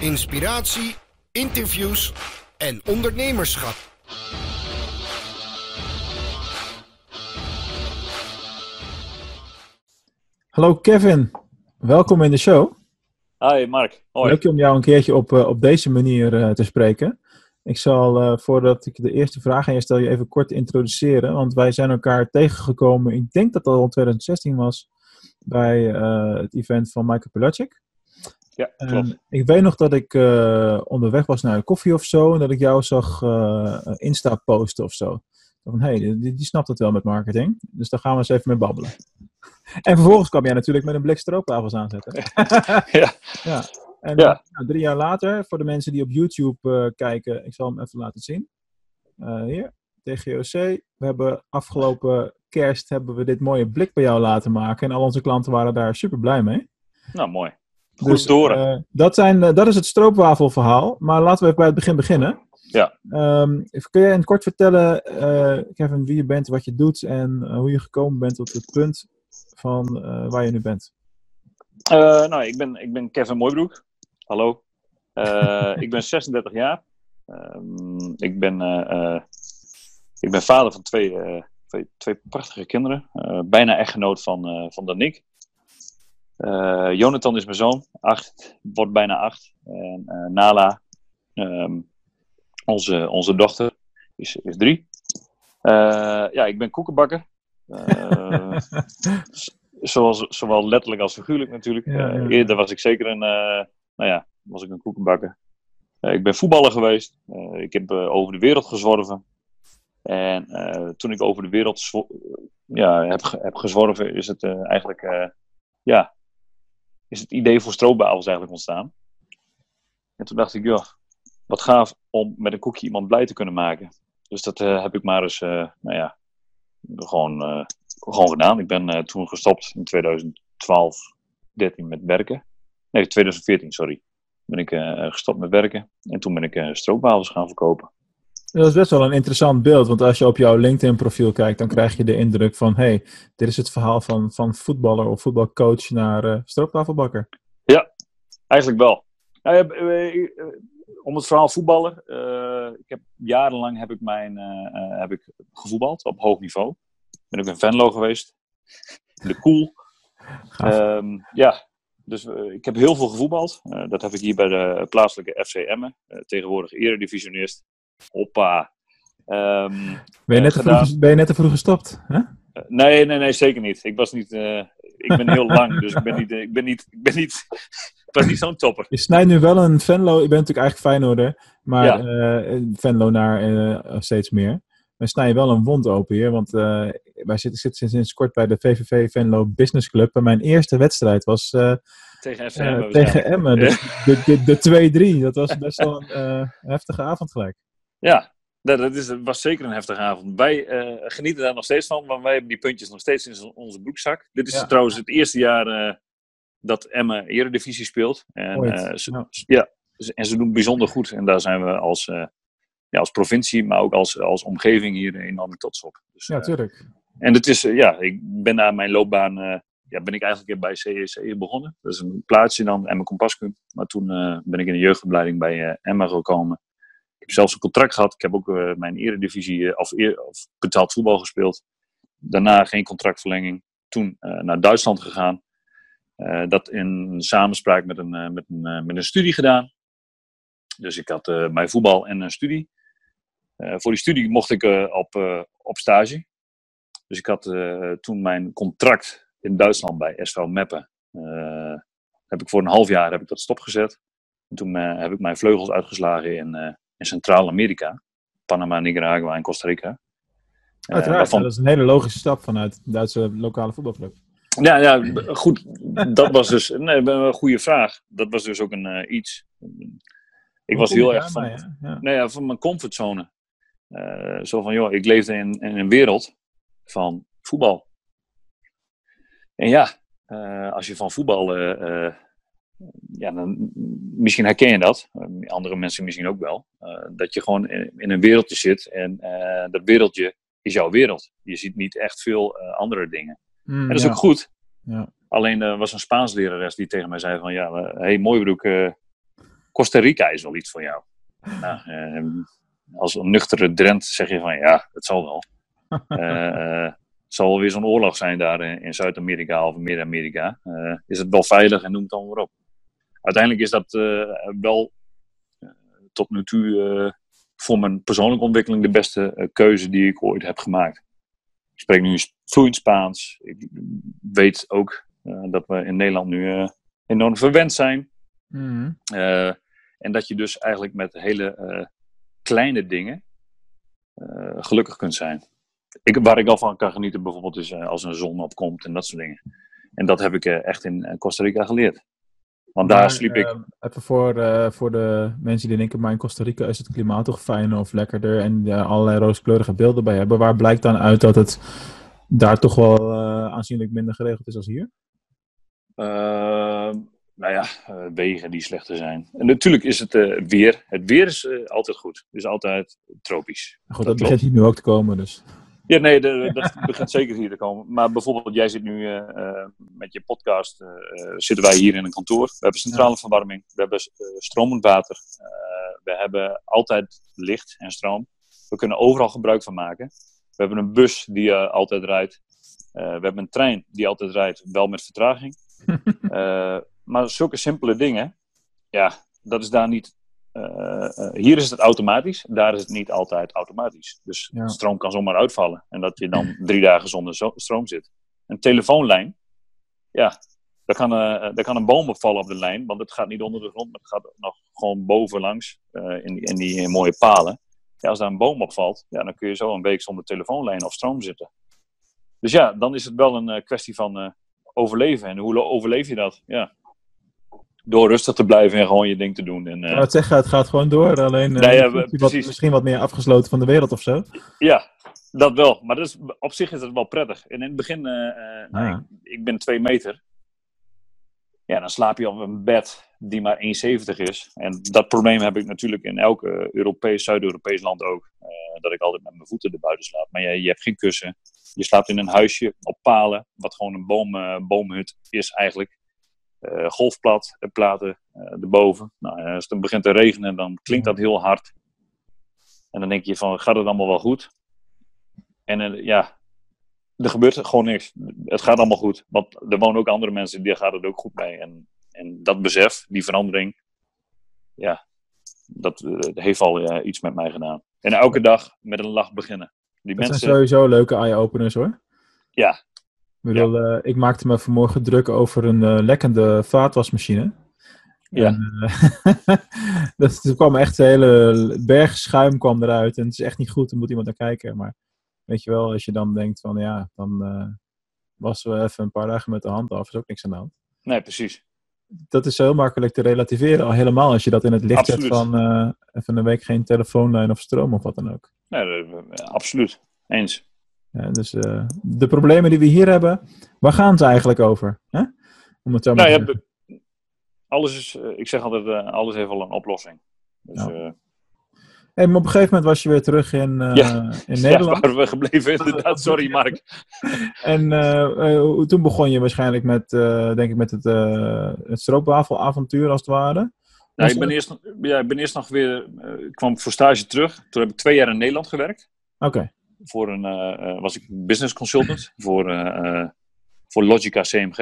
inspiratie, interviews en ondernemerschap. Hallo Kevin, welkom in de show. Hi Mark, hoi. Leuk om jou een keertje op, eh, op deze manier eh, te spreken. Ik zal, eh, voordat ik de eerste vraag aan je stel, je even kort introduceren. Want wij zijn elkaar tegengekomen, ik denk dat dat al in 2016 was, bij het event van Michael Pelagic. Ja, klopt. En ik weet nog dat ik onderweg was naar een koffie of zo, en dat ik jou zag Insta posten of zo. Van, hé, hey, die, die snapt het wel met marketing, dus daar gaan we eens even mee babbelen. En vervolgens kwam jij natuurlijk met een blik stroopwafels aanzetten. ja. ja. En Ja. nou, drie jaar later, voor de mensen die op YouTube eh, kijken, ik zal hem even laten zien. Eh, hier, TGOC. We hebben afgelopen kerst hebben we dit mooie blik bij jou laten maken. En al onze klanten waren daar super blij mee. Nou, mooi. Goed Dus, door. eh, dat, zijn, eh, dat is het stroopwafelverhaal. Maar laten we even bij het begin beginnen. Ja. Ehm, kun jij in het kort vertellen, eh, Kevin, wie je bent, wat je doet en hoe je gekomen bent tot het punt van waar je nu bent? Nou, ik ben, ik ben Kevin Mooibroek. Hallo. Ik ben 36 jaar. Ehm, ik, ben, ik ben vader van twee, twee, twee prachtige kinderen. Bijna echtgenoot van, van Danik. Eh, Jonathan is mijn zoon. Acht, wordt bijna acht. En eh, Nala, ehm, onze, onze dochter, is, is drie. Eh, ja, ik ben koekenbakker. Zoals, zowel letterlijk als figuurlijk natuurlijk. Ja, ja. eerder was ik zeker een, nou ja, was ik een koekenbakker. Ik ben voetballer geweest. Ik heb over de wereld gezworven. En toen ik over de wereld ja, heb, heb gezworven, is het eigenlijk, ja, is het idee voor stroopwafels eigenlijk ontstaan. En toen dacht ik, ja, wat gaaf om met een koekje iemand blij te kunnen maken. Dus dat eh, heb ik maar eens, eh, nou ja, gewoon, eh, gewoon gedaan. Ik ben toen gestopt in 2012, 13 met werken. Nee, 2014, sorry. Ben ik gestopt met werken. En toen ben ik stroopwafels gaan verkopen. Dat is best wel een interessant beeld, want als je op jouw LinkedIn-profiel kijkt, dan krijg je de indruk van: hé, hey, dit is het verhaal van, van voetballer of voetbalcoach naar eh stroopwafelbakker. Eigenlijk wel. Nou, ja, eh, eh, om het verhaal voetballer. ik heb, jarenlang heb ik, mijn, heb ik gevoetbald op hoog niveau. Ben ook in Venlo geweest. De. Gaaf. Ehm, ja, dus ik heb heel veel gevoetbald. Dat heb ik hier bij de plaatselijke FC Emmen. tegenwoordig eredivisionist. Hoppa. Ehm, Ben je, net te vroeg, ben je net te vroeg gestopt? Hè? eh, nee, nee, nee, zeker niet. Ik was niet... eh, ik ben heel lang, dus ik ben niet... eh, ik ben niet... Ik ben niet... ik zo'n topper. Je snijdt nu wel een Venlo, je bent natuurlijk eigenlijk Feyenoorder, maar Ja. eh, Venlo naar eh, steeds meer. Dan snij je wel een wond open hier, want eh, wij zitten, zitten sinds kort bij de VVV Venlo Business Club. En mijn eerste wedstrijd was eh, Tegen eh, Emmen. tegen Emmen, de, de, de, de 2-3. Dat was best wel een eh, heftige avond gelijk. Ja, dat, is, was zeker een heftige avond. Wij eh, genieten daar nog steeds van, want wij hebben die puntjes nog steeds in onze broekzak. Dit is Ja. trouwens het eerste jaar eh, dat Emmen Eredivisie speelt. En, eh, ze, ja. en ze doen bijzonder goed. En daar zijn we als, ja, als provincie, maar ook als, als omgeving hier enorm trots op. Dus, Ja, eh, tuurlijk. en het is, ja, ik ben na mijn loopbaan, ja, ben ik eigenlijk bij CEC begonnen. Dat is een plaatsje dan, Emmen Compascum. Maar toen ben ik in de jeugdopleiding bij Emmen gekomen. Heb zelfs een contract gehad. Ik heb ook eh, mijn eredivisie eh, of, eer- of betaald voetbal gespeeld. Daarna geen contractverlenging. Toen eh, naar Duitsland gegaan. Eh, dat in samenspraak met een, eh, met, een, eh, met een studie gedaan. Dus ik had eh, mijn voetbal en een studie. Eh, voor die studie mocht ik eh, op, eh, op stage. Dus ik had eh, toen mijn contract in Duitsland bij SV Meppen. eh, heb ik voor een half jaar heb ik dat stopgezet. En toen eh, heb ik mijn vleugels uitgeslagen in, eh, in Centraal-Amerika. Panama, Nicaragua en Costa Rica. Eh, Uiteraard, waarvan- dat is een hele logische stap vanuit de Duitse lokale voetbalclub. Ja, ja, goed. Dat was dus nee, een goede vraag. Dat was dus ook een eh, iets. Ik was heel erg van, Ja, ja. ja, van mijn comfortzone. Eh, zo van, joh, ik leefde in, in een wereld van voetbal. En ja, als je van voetbal, ja, dan, misschien herken je dat, andere mensen misschien ook wel, eh, dat je gewoon in, in een wereldje zit en eh, dat wereldje is jouw wereld. Je ziet niet echt veel eh, andere dingen. Mm, En dat is ja. ook goed. Ja. Alleen er was een Spaans lerares die tegen mij zei van, ja, hé, hey, mooi broek, Costa Rica is wel iets voor jou. Nou, als een nuchtere Drent zeg je van ja, het zal wel. Het zal wel weer zo'n oorlog zijn daar in, Zuid-Amerika of Midden-Amerika. Is het wel veilig en noem het dan maar op. Uiteindelijk is dat eh, wel eh, tot nu toe eh, voor mijn persoonlijke ontwikkeling de beste keuze die ik ooit heb gemaakt. Ik spreek nu vloeiend Spaans. Ik weet ook dat we in Nederland nu enorm verwend zijn. Mhm. En dat je dus eigenlijk met hele kleine dingen gelukkig kunt zijn. Ik, waar ik al van kan genieten bijvoorbeeld is als een zon opkomt en dat soort dingen. En dat heb ik echt in Costa Rica geleerd. Want daar Maar, sliep ik... eh, even voor, eh, voor de mensen die denken, maar in Costa Rica is het klimaat toch fijner of lekkerder en uh, allerlei rooskleurige beelden bij hebben. Waar blijkt dan uit dat het daar toch wel eh, aanzienlijk minder geregeld is als hier? eh, nou ja, eh, wegen die slechter zijn. En natuurlijk is het eh, weer. Het weer is eh, altijd goed. is altijd tropisch. Goed, Dat dat, begint hier nu ook te komen, dus. Ja, nee, de- dat begint zeker hier te komen. Maar bijvoorbeeld, jij zit nu eh, eh, met je podcast. eh, zitten wij hier in een kantoor. We hebben centrale verwarming. We hebben stromend water. we hebben altijd licht en stroom. We kunnen overal gebruik van maken. We hebben een bus die altijd rijdt. We hebben een trein die altijd rijdt, wel met vertraging. Maar zulke simpele dingen, ja, dat is daar niet. Eh, eh, hier is het automatisch, daar is het niet altijd automatisch. Dus Ja. stroom kan zomaar uitvallen en dat je dan drie dagen zonder zo- stroom zit. Een telefoonlijn, ja, daar kan, eh, daar kan een boom opvallen op de lijn, want het gaat niet onder de grond, maar het gaat nog gewoon bovenlangs in, die, in die mooie palen. Ja, als daar een boom opvalt, ja, dan kun je zo een week zonder telefoonlijn of stroom zitten. Dus ja, dan is het wel een kwestie van overleven. En hoe overleef je dat? Ja. Door rustig te blijven en gewoon je ding te doen. En, Ik eh, het zeggen, het gaat gewoon door. Alleen eh, Nee, ja, wat, misschien wat meer afgesloten van de wereld of zo. ja, dat wel. Maar dat is, op zich is het wel prettig. En in het begin, eh, nou, Ah. ik, ik ben twee meter. Ja, dan slaap je op een bed die maar 1,70 is. En dat probleem heb ik natuurlijk in elk Europees, Zuid-Europees land ook. dat ik altijd met mijn voeten erbuiten slaap. Maar je, je hebt geen kussen. Je slaapt in een huisje op palen, wat gewoon een boom, boomhut is eigenlijk. Eh, golfplat, eh, platen eh, erboven. Nou, als het dan begint te regenen, dan klinkt dat heel hard. En dan denk je van, gaat het allemaal wel goed? En ja, er gebeurt gewoon niks. Het gaat allemaal goed. Want er wonen ook andere mensen, die gaat het ook goed mee. En, en dat besef, die verandering, ja, dat heeft al iets met mij gedaan. En elke dag met een lach beginnen. Die Dat mensen, zijn sowieso leuke eye-openers hoor. ja, Ik, bedoel, eh, ik maakte me vanmorgen druk over een eh, lekkende vaatwasmachine. Ja. En, eh, dat, er kwam echt een hele berg schuim kwam eruit. En het is echt niet goed, er moet iemand naar kijken. Maar weet je wel, als je dan denkt van ja, dan wassen we even een paar dagen met de hand af. is ook niks aan de hand. nee, precies. Dat is heel makkelijk te relativeren. Al helemaal als je dat in het licht zet van even een week geen telefoonlijn of stroom of wat dan ook. Nee, absoluut. Eens. Ja, dus eh, de problemen die we hier hebben, waar gaan ze eigenlijk over? Hè? Om het zo maar Nou te ja, alles is, eh, ik zeg altijd, eh, alles heeft wel een oplossing. Dus, Ja. Hey, maar op een gegeven moment was je weer terug in, eh, Ja. in ja, Nederland. waar we gebleven inderdaad. Sorry Mark. En toen begon je waarschijnlijk met, denk ik, met het, het stroopwafelavontuur als het ware. Nou, ik, ben eerst, ja, ik ben eerst nog weer, kwam voor stage terug. Toen heb ik twee jaar in Nederland gewerkt. Oké, Voor een, eh, eh, was ik business consultant voor, eh, voor Logica CMG.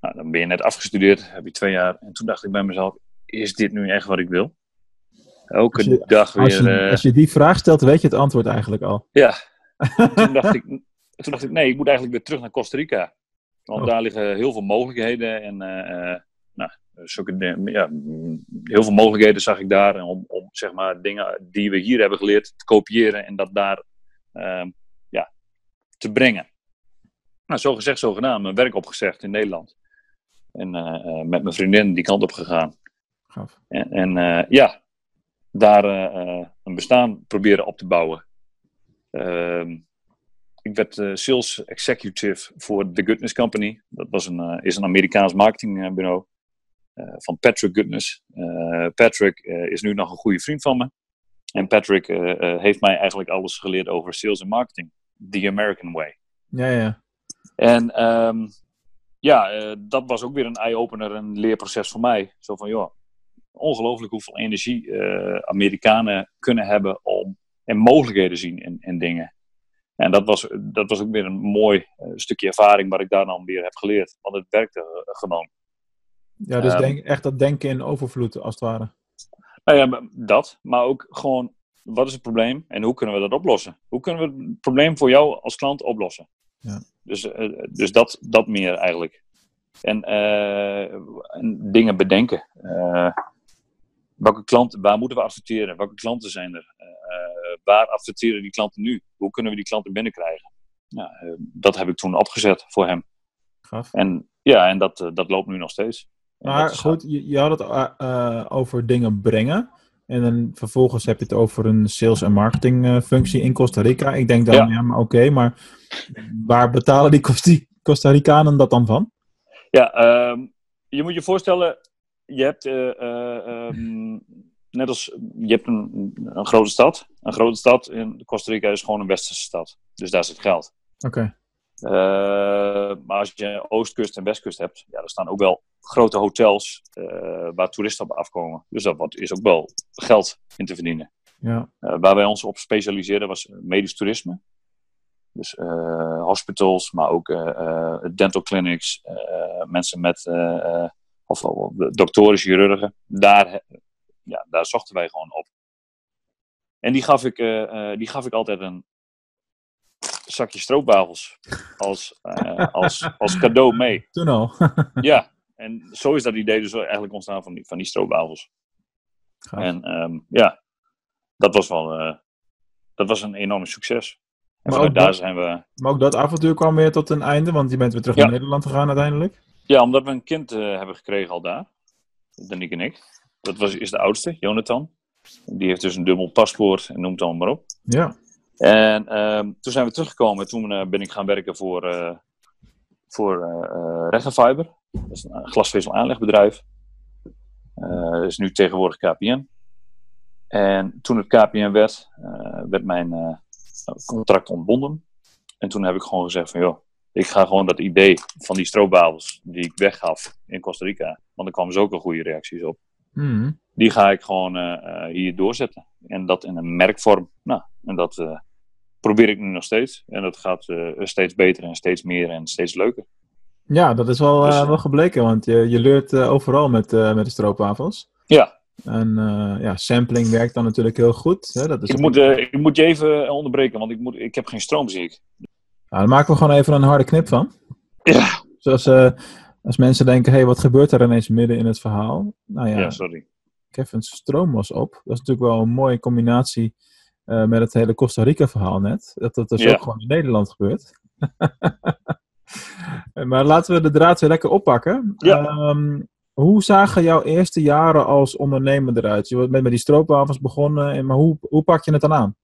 Nou, dan ben je net afgestudeerd, heb je twee jaar. En toen dacht ik bij mezelf, is dit nu echt wat ik wil? Elke Als je- dag als, weer... je, eh, als je die vraag stelt, weet je het antwoord eigenlijk al. Ja, toen dacht, ik, toen dacht ik, nee, ik moet eigenlijk weer terug naar Costa Rica. Want Oh. daar liggen heel veel mogelijkheden. En nou, zulke, ja, heel veel mogelijkheden zag ik daar. Om, om zeg maar, dingen die we hier hebben geleerd te kopiëren en dat daar ja, te brengen. Nou, zo gezegd, zo gedaan. Mijn werk opgezegd in Nederland. En eh, eh, met mijn vriendin die kant op gegaan. Gaaf. En, en eh, ja, daar een bestaan proberen op te bouwen. Ehm, ik werd sales executive voor The Goodness Company. Dat was een, is een Amerikaans marketingbureau eh, van Patrick Goodness. Patrick is nu nog een goede vriend van me. En Patrick eh, eh, heeft mij eigenlijk alles geleerd over sales en marketing. The American way. Ja, ja. En ehm, ja, eh, dat was ook weer een eye-opener, een leerproces voor mij. Zo van, joh, ongelooflijk hoeveel energie uh, Amerikanen kunnen hebben om en mogelijkheden zien in, in dingen. En dat was, dat was ook weer een mooi uh, stukje ervaring wat ik daar dan weer heb geleerd. Want het werkte uh, gewoon. Ja, dus um, denk, echt dat denken in overvloed als het ware. Nou ja, dat. Maar ook gewoon, wat is het probleem en hoe kunnen we dat oplossen? Hoe kunnen we het probleem voor jou als klant oplossen? Ja. Dus, uh, dus dat, dat meer eigenlijk. En, en dingen bedenken. welke klanten, waar moeten we adverteren? Welke klanten zijn er? waar adverteren die klanten nu? Hoe kunnen we die klanten binnenkrijgen? Nou, dat heb ik toen opgezet voor hem. Gaaf. En ja, en dat, dat loopt nu nog steeds. Maar goed, je, je, had het uh, over dingen brengen. En dan vervolgens heb je het over een sales- en marketingfunctie in Costa Rica. Ik denk dan, ja, ja maar oké, okay, maar waar betalen die Costa Ricanen dat dan van? Ja, um, je moet je voorstellen, je hebt uh, uh, um, net als je hebt een, een, grote stad. Een grote stad in Costa Rica is gewoon een westerse stad. Dus daar zit geld. Oké. Okay. Uh, maar als je oostkust en westkust hebt, ja, er staan ook wel grote hotels uh, waar toeristen op afkomen. Dus dat is ook wel geld in te verdienen. Ja. Uh, waar wij ons op specialiseerden was medisch toerisme. Dus hospitals, maar ook dental clinics, mensen met, of, of doktoren, chirurgen. Daar, ja, daar zochten wij gewoon op. En die gaf ik, die gaf ik altijd een, zakje stroopwafels als, uh, als, als cadeau mee. Toen al. ja, en zo is dat idee dus eigenlijk ontstaan van die, van die stroopwafels. En um, ja, dat was wel uh, dat was een enorm succes. En maar ook, daar dat, zijn we... maar ook dat avontuur kwam weer tot een einde, want je bent weer terug ja. naar Nederland gegaan uiteindelijk. Ja, omdat we een kind uh, hebben gekregen al daar. Daniek en ik. Dat was, is de oudste, Jonathan. Die heeft dus een dubbel paspoort en noemt dan maar op. Ja. En um, toen zijn we teruggekomen. Toen uh, ben ik gaan werken voor, uh, voor uh, Regenfiber. Dat is een glasvezel aanlegbedrijf. dat is nu tegenwoordig KPN. En toen het KPN werd, werd mijn contract ontbonden. En toen heb ik gewoon gezegd van joh, ik ga gewoon dat idee van die stroopwafels die ik weggaf in Costa Rica. Want er kwamen zulke goede reacties op. Mm. Die ga ik gewoon uh, hier doorzetten. En dat in een merkvorm. Nou, en dat uh, probeer ik nu nog steeds. En dat gaat uh, steeds beter en steeds meer en steeds leuker. Ja, dat is wel, dus, wel gebleken. Want je, je leurt overal met, met de stroopwafels. Ja. En ja, sampling werkt dan natuurlijk heel goed. Hè? Dat is ik, moet, ik moet je even onderbreken, want ik, moet, ik heb geen stroom, zie ik. Nou, daar maken we gewoon even een harde knip van. Ja. Zoals als mensen denken, hé, hey, wat gebeurt er ineens midden in het verhaal? Nou ja, ja sorry. Kevin's stroom was op. Dat is natuurlijk wel een mooie combinatie uh, met het hele Costa Rica verhaal net. Dat dat dus ja. ook gewoon in Nederland gebeurt. maar laten we de draad weer lekker oppakken. Ja. Um, hoe zagen jouw eerste jaren als ondernemer eruit? Je bent met die stroopwafels begonnen, maar hoe, hoe pak je het dan aan?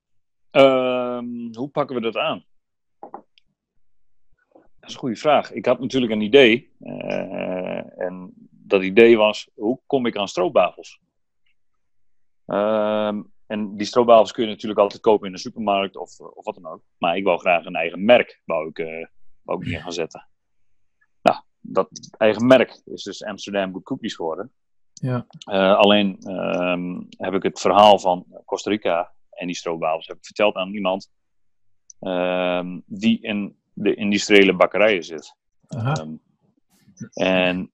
Um, hoe pakken we dat aan? Dat is een goede vraag. Ik had natuurlijk een idee. Uh, en dat idee was, hoe kom ik aan stroopwafels? Uh, en die stroopwafels kun je natuurlijk altijd kopen in de supermarkt of, of wat dan ook. Maar ik wou graag een eigen merk wou ik, uh, wou ik neer gaan zetten. Nou, dat eigen merk is dus Amsterdam Good Cookies geworden. Ja. Uh, alleen um, heb ik het verhaal van Costa Rica en die stroopwafels heb ik verteld aan iemand um, die in de industriële bakkerijen zit. Um, en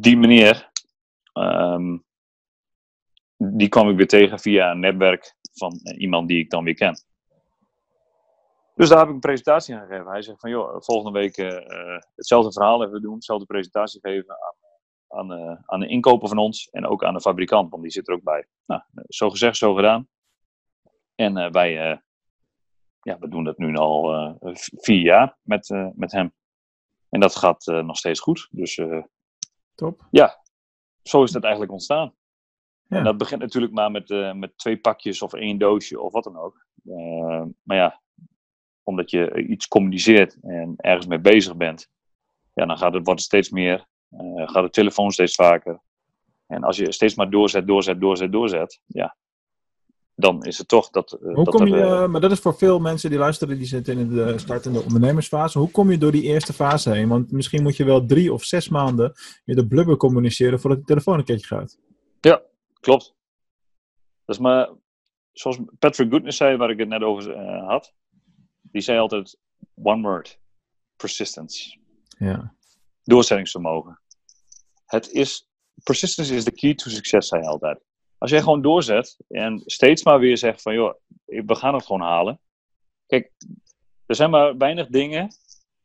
die meneer, um, die kwam ik weer tegen via een netwerk van iemand die ik dan weer ken. Dus daar heb ik een presentatie aan gegeven. Hij zegt van, joh, volgende week uh, hetzelfde verhaal even doen, hetzelfde presentatie geven aan, aan, uh, aan de inkoper van ons en ook aan de fabrikant, want die zit er ook bij. Nou, zo gezegd, zo gedaan. En wij ja, we doen dat nu al vier jaar met, met hem. En dat gaat nog steeds goed. Dus Top. ja, zo is dat eigenlijk ontstaan. Ja. En dat begint natuurlijk maar met, met twee pakjes of één doosje of wat dan ook. maar ja, omdat je iets communiceert en ergens mee bezig bent, ja, dan gaat het, wordt het steeds meer. gaat de telefoon steeds vaker. En als je steeds maar doorzet, doorzet, doorzet, doorzet, ja, dan is het toch dat. Hoe dat kom je, er, maar dat is voor veel mensen die luisteren, die zitten in de startende ondernemersfase. Hoe kom je door die eerste fase heen? Want misschien moet je wel drie of zes maanden weer de blubber communiceren voordat de telefoon een keertje gaat. Ja, klopt. Dat is maar, zoals Patrick Goodness zei, waar ik het net over uh, had, die zei altijd: one word, persistence. Ja. Doorzettingsvermogen. Het is, persistence is the key to succes, zei hij altijd. Als jij gewoon doorzet en steeds maar weer zegt van, joh, we gaan het gewoon halen. Kijk, er zijn maar weinig dingen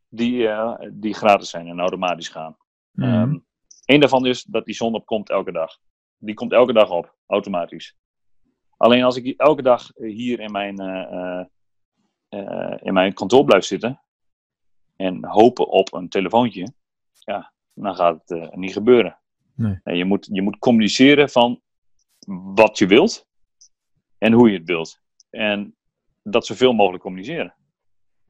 die, uh, die gratis zijn en automatisch gaan. Ehm, Eén daarvan is dat die zon opkomt elke dag. Die komt elke dag op, automatisch. Alleen als ik elke dag hier in mijn, uh, uh, in mijn kantoor blijf zitten en hopen op een telefoontje, ja, dan gaat het niet gebeuren. Nee. Je, moet, je moet communiceren van wat je wilt en hoe je het wilt. En dat zoveel mogelijk communiceren.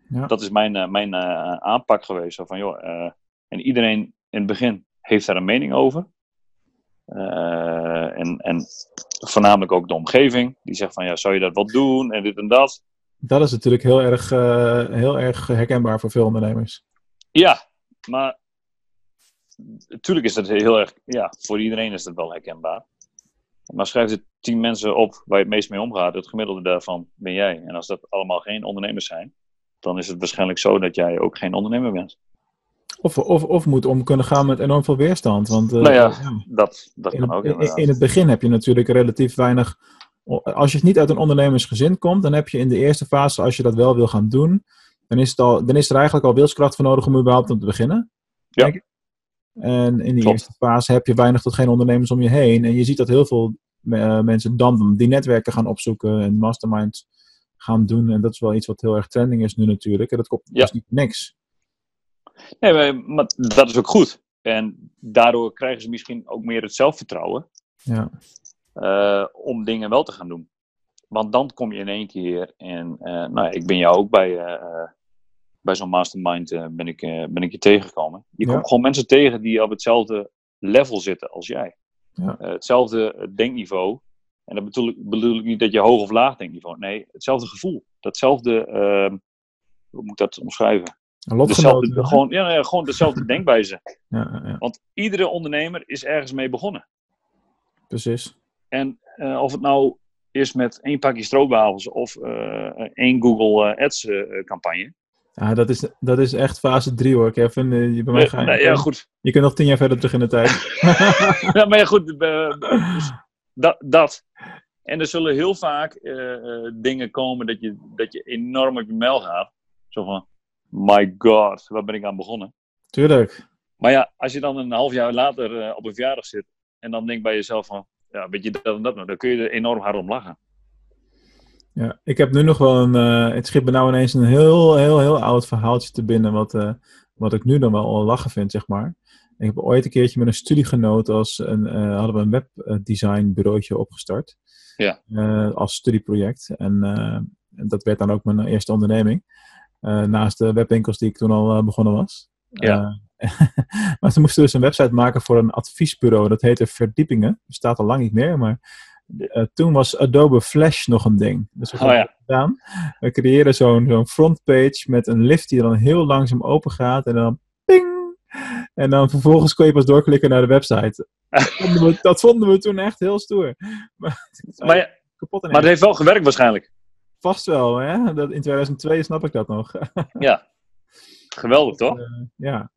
Ja. Dat is mijn, mijn aanpak geweest. Van, joh, en iedereen in het begin heeft daar een mening over. En, en voornamelijk ook de omgeving. Die zegt van, ja, zou je dat wel doen? En dit en dat. Dat is natuurlijk heel erg, heel erg herkenbaar voor veel ondernemers. Ja, maar natuurlijk is dat heel erg, ja, voor iedereen is dat wel herkenbaar. Maar schrijf er tien mensen op waar je het meest mee omgaat. Het gemiddelde daarvan ben jij. En als dat allemaal geen ondernemers zijn, dan is het waarschijnlijk zo dat jij ook geen ondernemer bent. Of, of, of moet om kunnen gaan met enorm veel weerstand. Want, uh, nou ja, ja, dat, dat in, kan ook. In, in het begin heb je natuurlijk relatief weinig. Als je niet uit een ondernemersgezin komt, dan heb je in de eerste fase, als je dat wel wil gaan doen, dan is, het al, dan is er eigenlijk al wilskracht voor nodig om überhaupt om te beginnen. Ja. En in die Klopt. eerste fase heb je weinig tot geen ondernemers om je heen. En je ziet dat heel veel uh, mensen dan die netwerken gaan opzoeken en masterminds gaan doen. En dat is wel iets wat heel erg trending is nu natuurlijk. En dat komt Ja. dus niet niks. Nee, maar, dat is ook goed. En daardoor krijgen ze misschien ook meer het zelfvertrouwen Ja, eh, om dingen wel te gaan doen. Want dan kom je in één keer en eh, nou, ik ben jou ook bij, eh, bij zo'n mastermind ben, ik, ben ik je tegengekomen. Je Ja. komt gewoon mensen tegen die op hetzelfde level zitten als jij. Ja. Hetzelfde denkniveau. En dat bedoel ik, bedoel ik niet dat je hoog of laag denkniveau. Nee, hetzelfde gevoel. Datzelfde, ehm, hoe moet ik dat omschrijven? Dezelfde, gewoon, ja, ja, gewoon dezelfde denkwijze. Ja, Want iedere ondernemer is ergens mee begonnen. precies. En eh, of het nou is met één pakje stroopwafels of eh, één Google eh, Ads campagne. Ja, dat is, dat is echt fase 3 hoor, Kevin. Je, bij mij nee, ja, goed. je kunt nog tien jaar verder terug in de tijd. ja, maar ja, goed. dus dat, dat. En er zullen heel vaak dingen komen dat je, dat je enorm op je mijl gaat. Zo van, my god, waar ben ik aan begonnen? Tuurlijk. Maar ja, als je dan een half jaar later eh, op een verjaardag zit en dan denkt bij jezelf van, ja, weet je dat en dat nou, dan kun je er enorm hard om lachen. Ja, ik heb nu nog wel een. eh, het schiet me nou ineens een heel, heel, heel oud verhaaltje te binnen. Wat, eh, wat ik nu dan wel al lachen vind, zeg maar. Ik heb ooit een keertje met een studiegenoot als een, hadden we een webdesign bureautje opgestart. Ja. Als studieproject. En en dat werd dan ook mijn eerste onderneming. Eh, naast de webwinkels die ik toen al eh, begonnen was. Ja. Eh, maar toen moesten we dus een website maken voor een adviesbureau. Dat heette Verdiepingen. Bestaat al lang niet meer, maar toen was Adobe Flash nog een ding. Dus Oh hebben ja. we gedaan? We creëren zo'n zo'n frontpage met een lift die dan heel langzaam open gaat en dan ping! En dan vervolgens kon je pas doorklikken naar de website. Dat vonden we, dat vonden we toen echt heel stoer. Maar, Maar, ja, kapot maar het heeft wel gewerkt waarschijnlijk. Vast wel, hè? Dat, in 2002 snap ik dat nog. Ja. Geweldig, toch? Eh, ja.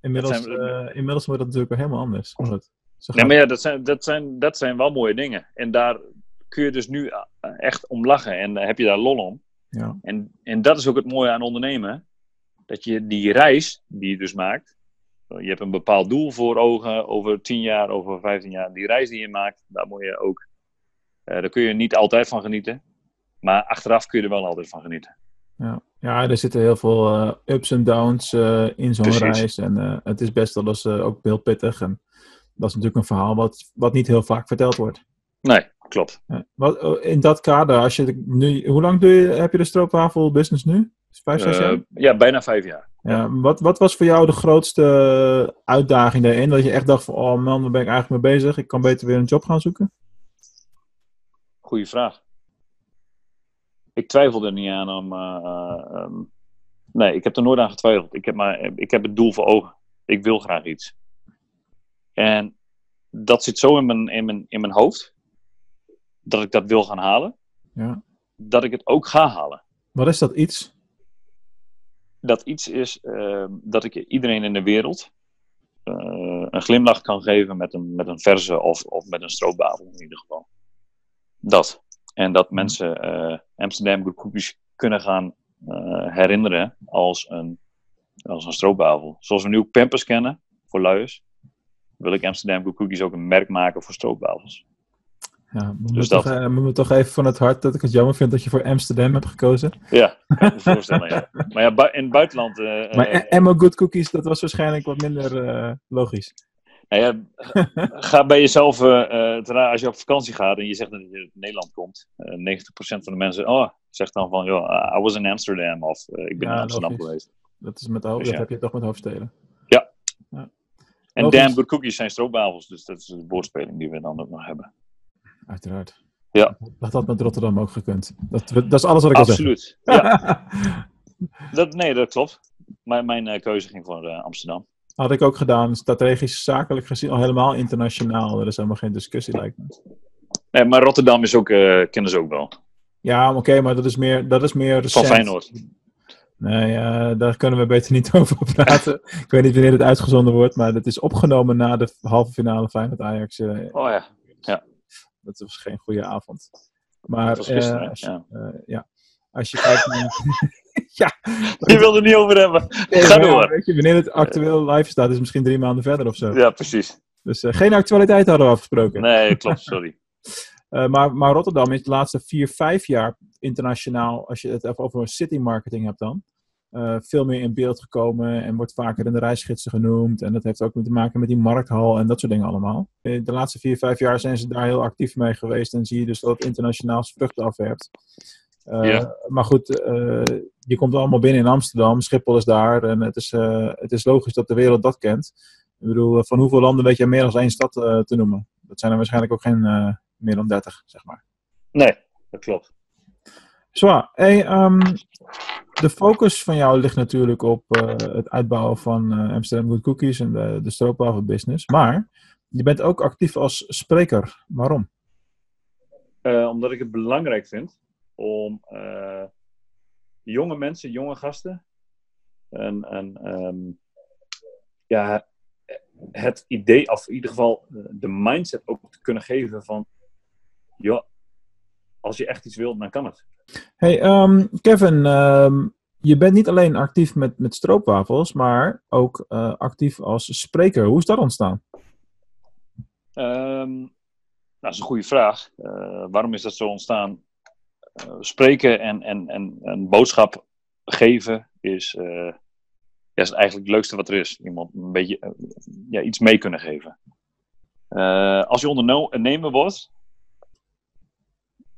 Inmiddels, zijn- eh, inmiddels wordt dat natuurlijk weer helemaal anders. Goed, zo Nee, gaat maar ja, dat zijn, dat, zijn, dat zijn wel mooie dingen. En daar kun je dus nu eh, echt om lachen en heb je daar lol om. ja. En, en dat is ook het mooie aan ondernemen. Dat je die reis die je dus maakt. Je hebt een bepaald doel voor ogen over 10 jaar, over 15 jaar. Die reis die je maakt, daar moet je ook. daar kun je niet altijd van genieten. Maar achteraf kun je er wel altijd van genieten. Ja. ja, er zitten heel veel eh, ups en downs eh, in zo'n reis. En eh, het is best wel eens ook heel pittig. En dat is natuurlijk een verhaal wat, wat niet heel vaak verteld wordt. Nee, klopt. Wat, in dat kader, als je nu, hoe lang doe je, heb je de stroopwafel business nu? Vijf, zes jaar? Ja, bijna vijf jaar. Ja, wat, wat was voor jou de grootste uitdaging daarin? Dat je echt dacht van, oh man, daar ben ik eigenlijk mee bezig. Ik kan beter weer een job gaan zoeken? Goeie vraag. Ik twijfelde er niet aan om. eh, eh, ehm, nee, ik heb er nooit aan getwijfeld. Ik heb, maar, ik heb het doel voor ogen. Ik wil graag iets. En dat zit zo in mijn, in, mijn, in mijn hoofd. Dat ik dat wil gaan halen. Ja. Dat ik het ook ga halen. Wat is dat iets? Dat iets is ehm, dat ik iedereen in de wereld eh, een glimlach kan geven met een, met een verse of, of met een stroopwafel in ieder geval. Dat. En dat mensen eh, Amsterdam Good Cookies kunnen gaan eh, herinneren als een, als een stroopwafel. Zoals we nu Pampers kennen voor luiers, wil ik Amsterdam Good Cookies ook een merk maken voor stroopwafels. Ja, moet, Dus me toch, dat. eh, moet me toch even van het hart dat ik het jammer vind dat je voor Amsterdam hebt gekozen. Ja, kan ik me voorstellen, ja. Maar ja, in het buitenland... Maar Emma Good Cookies, dat was waarschijnlijk wat minder eh, logisch. Nou ja, ga bij jezelf, eh, eh, terwijl als je op vakantie gaat en je zegt dat je uit Nederland komt, eh 90% van de mensen oh, zegt dan van, joh, I was in Amsterdam of eh, ik ben Ja, in Amsterdam logisch. geweest. Dat, is met de Dus dat ja. heb je toch met hoofdsteden. En Logisch. damn good cookies zijn stroopwafels, dus dat is de woordspeling die we dan ook nog hebben. Uiteraard. Ja. Dat had met Rotterdam ook gekund. Dat, dat is alles wat ik wil zeggen. Absoluut. Ja, dat, nee, dat klopt. Mijn, mijn eh, keuze ging voor eh, Amsterdam. Had ik ook gedaan. Strategisch, zakelijk gezien, al helemaal internationaal. Er is helemaal geen discussie, lijkt me. Nee, maar Rotterdam is ook, eh, kennen ze ook wel. Ja, oké, maar dat is meer, dat is meer Van. Feyenoord. Nee, eh, daar kunnen we beter niet over praten. ik weet niet wanneer het uitgezonden wordt, maar het is opgenomen na de halve finale Feyenoord-Ajax. eh, Oh ja, dat was geen goede avond. Maar dat was gisteren. ja. ja. als je kijkt naar... ja, Je wil er niet over hebben. Nee, Ga ja, door. weet je, wanneer het actueel live staat, is misschien drie maanden verder of zo. Ja, precies. Dus eh, geen actualiteit hadden we afgesproken. Nee, klopt, sorry. Eh, maar, maar Rotterdam is de laatste vier, vijf jaar internationaal, als je het even over city marketing hebt dan, eh, veel meer in beeld gekomen en wordt vaker in de reisgidsen genoemd. En dat heeft ook te maken met die markthal en dat soort dingen allemaal. De laatste vier, vijf jaar zijn ze daar heel actief mee geweest en zie je dus dat het internationaal vruchten afwerpt. Ja. Maar goed, eh, je komt allemaal binnen in Amsterdam, Schiphol is daar en het is, eh, het is logisch dat de wereld dat kent. Ik bedoel, eh, van hoeveel landen weet je meer dan één stad eh, te noemen? Dat zijn er waarschijnlijk ook geen eh, meer dan 30, zeg maar. Nee, dat klopt. Zwaar. Hey, ehm, de focus van jou ligt natuurlijk op eh, het uitbouwen van eh, Amsterdam Good Cookies en de, de stroopwafel business. Maar je bent ook actief als spreker. Waarom? Eh, omdat ik het belangrijk vind om eh, jonge mensen, jonge gasten, en, en, ehm, ja, het idee, of in ieder geval eh, de mindset ook te kunnen geven van, joh, als je echt iets wilt, dan kan het. Hey, ehm, Kevin, ehm, je bent niet alleen actief met, met stroopwafels, maar ook eh, actief als spreker. Hoe is dat ontstaan? Nou, dat is een goede vraag. Eh, waarom is dat zo ontstaan? Eh, spreken en, en, en een boodschap geven is, eh, ja, is eigenlijk het leukste wat er is. Iemand een beetje eh, ja, iets mee kunnen geven. Als je ondernemer wordt,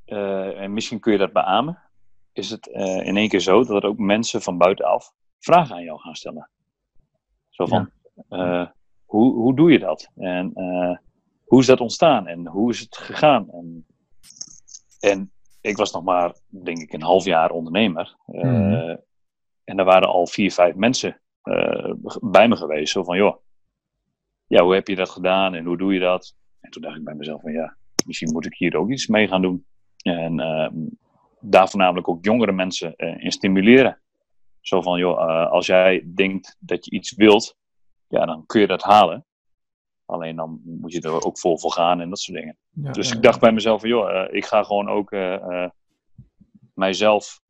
en misschien kun je dat beamen, is het in één keer zo dat er ook mensen van buitenaf vragen aan jou gaan stellen. Zo van, hoe, hoe doe je dat? En hoe is dat ontstaan? En hoe is het gegaan? En, en ik was nog maar, denk ik, een half jaar ondernemer. Eh, Mhm. En er waren al vier, vijf mensen eh, bij me geweest. Zo van, joh, ja, hoe heb je dat gedaan en hoe doe je dat? En toen dacht ik bij mezelf van, ja, misschien moet ik hier ook iets mee gaan doen. En eh, daar voornamelijk ook jongere mensen eh, in stimuleren. Zo van, joh, als jij denkt dat je iets wilt, ja, dan kun je dat halen. Alleen dan moet je er ook vol voor gaan en dat soort dingen. Ja, Dus ja, ik dacht bij mezelf van, joh, eh, ik ga gewoon ook eh, eh, mijzelf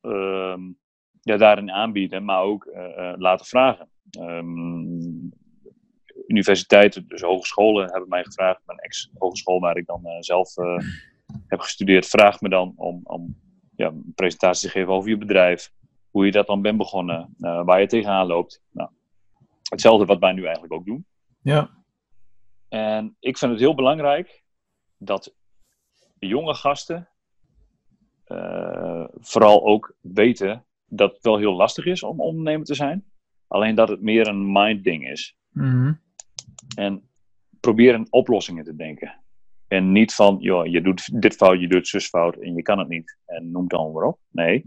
ehm, ja, daarin aanbieden, maar ook laten vragen. Ehm, universiteiten, dus hogescholen, hebben mij gevraagd, mijn ex-hogeschool waar ik dan zelf heb gestudeerd, vraagt me dan om, om ja, een presentatie te geven over je bedrijf, hoe je dat dan bent begonnen, waar je tegenaan loopt. Nou, hetzelfde wat wij nu eigenlijk ook doen. ja. En ik vind het heel belangrijk dat jonge gasten eh, vooral ook weten dat het wel heel lastig is om ondernemer te zijn. Alleen dat het meer een mind ding is. Mhm. En probeer in oplossingen te denken. En niet van, joh, je doet dit fout, je doet zus fout en je kan het niet. En noem allemaal maar op. Nee.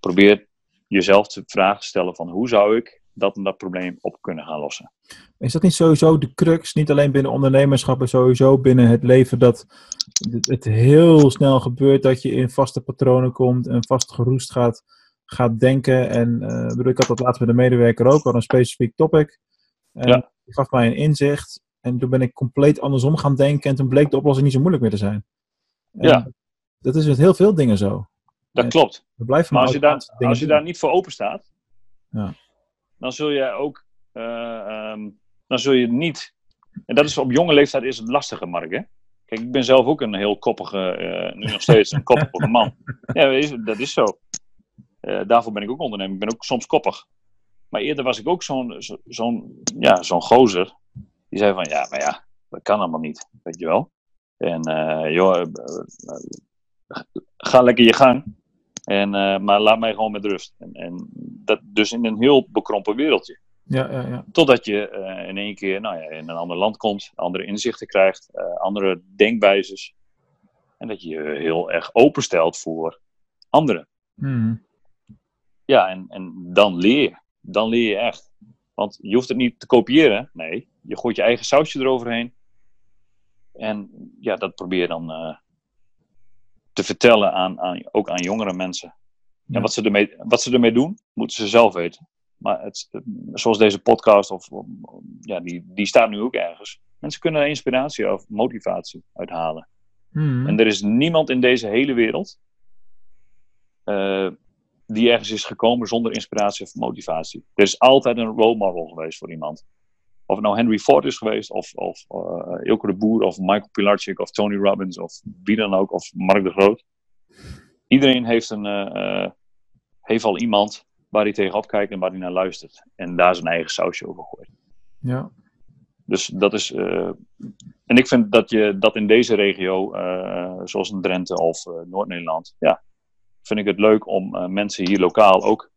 Probeer jezelf de vraag te stellen van, hoe zou ik dat en dat probleem op kunnen gaan lossen. Is dat niet sowieso de crux, niet alleen binnen ondernemerschap, maar sowieso binnen het leven, dat het heel snel gebeurt dat je in vaste patronen komt en vast geroest gaat, gaat denken. En uh, bedoel, ik had dat laatst met een medewerker ook, al een specifiek topic. En Ja. die gaf mij een inzicht. En toen ben ik compleet andersom gaan denken. En toen bleek de oplossing niet zo moeilijk meer te zijn. En Ja. Dat is met heel veel dingen zo. Dat klopt. Maar als je, daar, als je daar niet voor open staat, Ja. Dan zul je ook, eh, ehm, dan zul je niet, en dat is op jonge leeftijd is het lastige, Mark. Hè? Kijk, ik ben zelf ook een heel koppige, eh, nu nog steeds een koppige man. Ja, dat is zo. Eh, daarvoor ben ik ook ondernemer. Ik ben ook soms koppig. Maar eerder was ik ook zo'n zo- zo'n ja, zo'n gozer. Die zei van, ja, maar ja, dat kan allemaal niet. Weet je wel. En joh, ga lekker je gang. En, eh, maar laat mij gewoon met rust. En, en dat dus in een heel bekrompen wereldje. Ja, ja, ja. Totdat je eh, in één keer nou ja, in een ander land komt, andere inzichten krijgt, eh, andere denkwijzes. En dat je je heel erg openstelt voor anderen. Mhm. Ja, en, en dan leer je. Dan leer je echt. Want je hoeft het niet te kopiëren. Nee, je gooit je eigen sausje eroverheen. En ja, dat probeer je dan te vertellen aan, aan, ook aan jongere mensen. Ja. En wat ze, ermee, wat ze ermee doen, moeten ze zelf weten. Maar het, zoals deze podcast, of, ja, die, die staat nu ook ergens. Mensen kunnen er inspiratie of motivatie uithalen. Mhm. En er is niemand in deze hele wereld eh, die ergens is gekomen zonder inspiratie of motivatie. Er is altijd een role model geweest voor iemand. Of het nou Henry Ford is geweest, of, of eh, Ilke de Boer, of Michael Pilarczyk, of Tony Robbins, of wie dan ook, of Mark de Groot. Iedereen heeft, een, eh, eh, heeft al iemand waar hij tegenop kijkt en waar hij naar luistert. En daar zijn eigen sausje over gooit. ja. Dus dat is. en ik vind dat je dat in deze regio, zoals in Drenthe of Noord-Nederland, ja, vind ik het leuk om mensen hier lokaal ook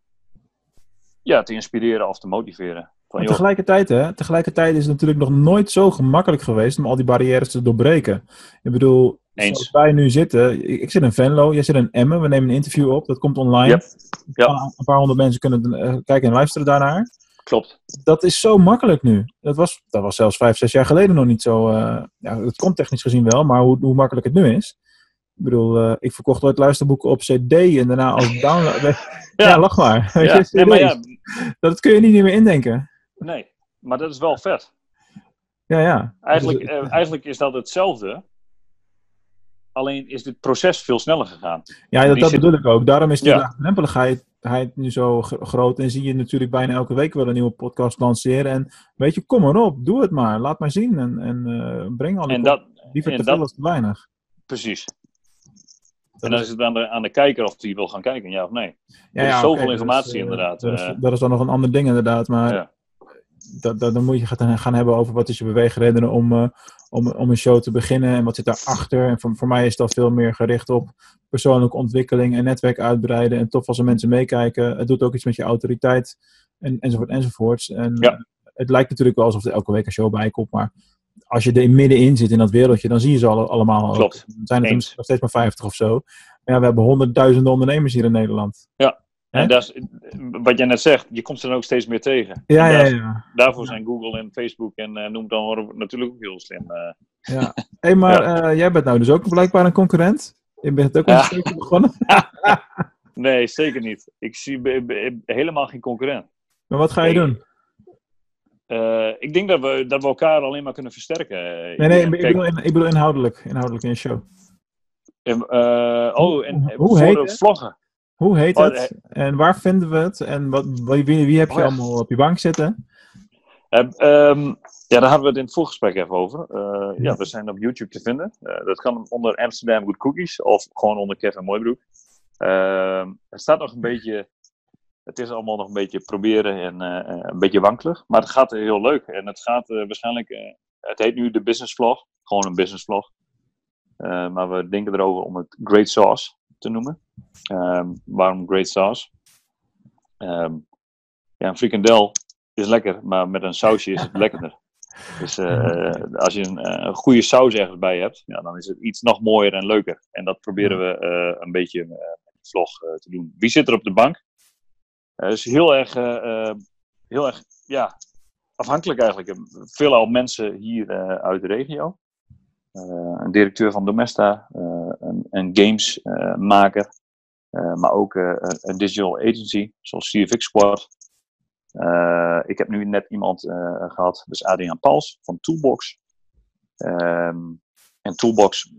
ja, te inspireren of te motiveren. Van, joh, tegelijkertijd, hè, tegelijkertijd is het natuurlijk nog nooit zo gemakkelijk geweest om al die barrières te doorbreken. Ik bedoel, Eens. zoals wij nu zitten, ik, ik zit in Venlo, jij zit in Emmen, we nemen een interview op, dat komt online. Yep. Ja. Een, een paar honderd mensen kunnen eh, kijken en luisteren daarnaar. klopt. Dat is zo makkelijk nu. Dat was, dat was zelfs vijf, zes jaar geleden nog niet zo. eh ja, het komt technisch gezien wel, maar hoe, hoe makkelijk het nu is. Ik bedoel, eh, ik verkocht ooit luisterboeken op CD en daarna als download. ja. Ja. lach maar. Ja, nee, maar ja. Dat kun je niet meer indenken. Nee, maar dat is wel vet. Ja, ja. Eigenlijk, Dus, eh, eigenlijk is dat hetzelfde. Alleen is dit proces veel sneller gegaan. Ja, dat, Die dat zit- bedoel ik ook. Daarom is de Ja. laagdrempeligheid nu zo gro- groot. En zie je natuurlijk bijna elke week wel een nieuwe podcast lanceren. En weet je, kom maar op. Doe het maar. Laat maar zien. En, en eh, breng al die En dat, liever en te dat- veel als te weinig. precies. En dan is het aan de, aan de kijker of die wil gaan kijken, ja of nee. Ja, er is ja, zoveel oké, informatie dat eh, inderdaad, Dat is, eh. dat is dan nog een ander ding inderdaad. Maar Ja. Dat, dat, dan moet je gaan, gaan hebben over wat is je beweegredenen om, eh, om, om een show te beginnen. En wat zit daarachter. En voor, voor mij is dat veel meer gericht op persoonlijke ontwikkeling en netwerk uitbreiden. En tof als er mensen meekijken. Het doet ook iets met je autoriteit. En, enzovoort enzovoorts. En Ja. eh, het lijkt natuurlijk wel alsof er elke week een show bij komt. Maar als je er middenin zit in dat wereldje, dan zie je ze alle, allemaal. Klopt. Dan zijn het er nog steeds maar 50 of zo. Maar ja, we hebben honderdduizenden ondernemers hier in Nederland. Hè? En dat is, wat jij net zegt, je komt ze dan ook steeds meer tegen. Ja, ja, ja. Daarvoor zijn Google en Facebook en eh, noem dan natuurlijk ook heel slim. eh. ja. hey, maar eh, jij bent nou dus ook blijkbaar een concurrent. Je bent ook een stukje begonnen. nee, zeker niet. Ik zie be- be- helemaal geen concurrent. Maar wat ga je doen? Ik denk dat we, dat we elkaar alleen maar kunnen versterken. Nee, nee, ik kijk, bedoel, in- ik bedoel inhoudelijk. Inhoudelijk in je show. eh, oh, en Hoe- voor heet de vloggen. Hoe heet Oh, het? En waar vinden we het? En wat, wie, heb je Oh, ja. allemaal op je bank zitten? Eh, ehm, ja, daar hadden we het in het voorgesprek even over. Eh, ja, we zijn op YouTube te vinden. Eh, dat kan onder Amsterdam Good Cookies of gewoon onder Kevin Mooibroek. Ehm, het staat nog een beetje. Het is allemaal nog een beetje proberen en eh, een beetje wankelig. Maar het gaat heel leuk. En het gaat waarschijnlijk. het heet nu de Business Vlog. Gewoon een business vlog. Maar we denken erover om het Great Sauce te noemen. Ehm, waarom Great Sauce? Ehm, ja, een frikandel is lekker, maar met een sausje is het lekkerder. Dus eh, als je een, eh, een goede saus ergens bij hebt, ja, dan is het iets nog mooier en leuker. En dat proberen we eh, een beetje met de vlog te doen. Wie zit er op de bank? Het is heel erg heel erg, ja, afhankelijk eigenlijk. Veelal mensen hier uit de regio. Een directeur van Domesta, een, gamesmaker, maar ook een digital agency, zoals CFX Squad. ik heb nu net iemand gehad, dus Adriaan Pals van Toolbox. Ehm, en Toolbox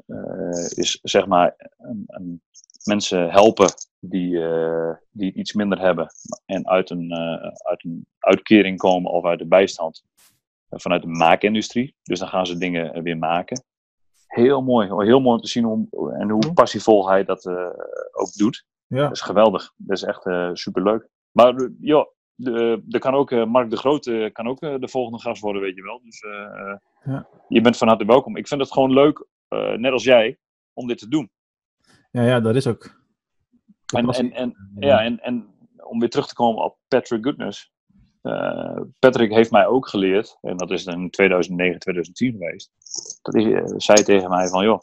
is zeg maar een, een mensen helpen die, uh, die iets minder hebben en uit een, uit een uitkering komen of uit de bijstand vanuit de maakindustrie. Dus dan gaan ze dingen weer maken. Heel mooi, heel mooi om te zien hoe, en hoe passievol hij dat ook doet. Ja. Dat is geweldig. Dat is echt superleuk. Maar joh, er kan ook, Mark de Groot kan ook de volgende gast worden, weet je wel. Dus ja. je bent van harte welkom. Ik vind het gewoon leuk, net als jij, om dit te doen. Ja, ja, dat is ook. en, en, en, ja, en, en om weer terug te komen op Patrick Goodness. Uh, Patrick heeft mij ook geleerd, en dat is in 2009, 2010 geweest. Dat hij uh, zei tegen mij van, joh,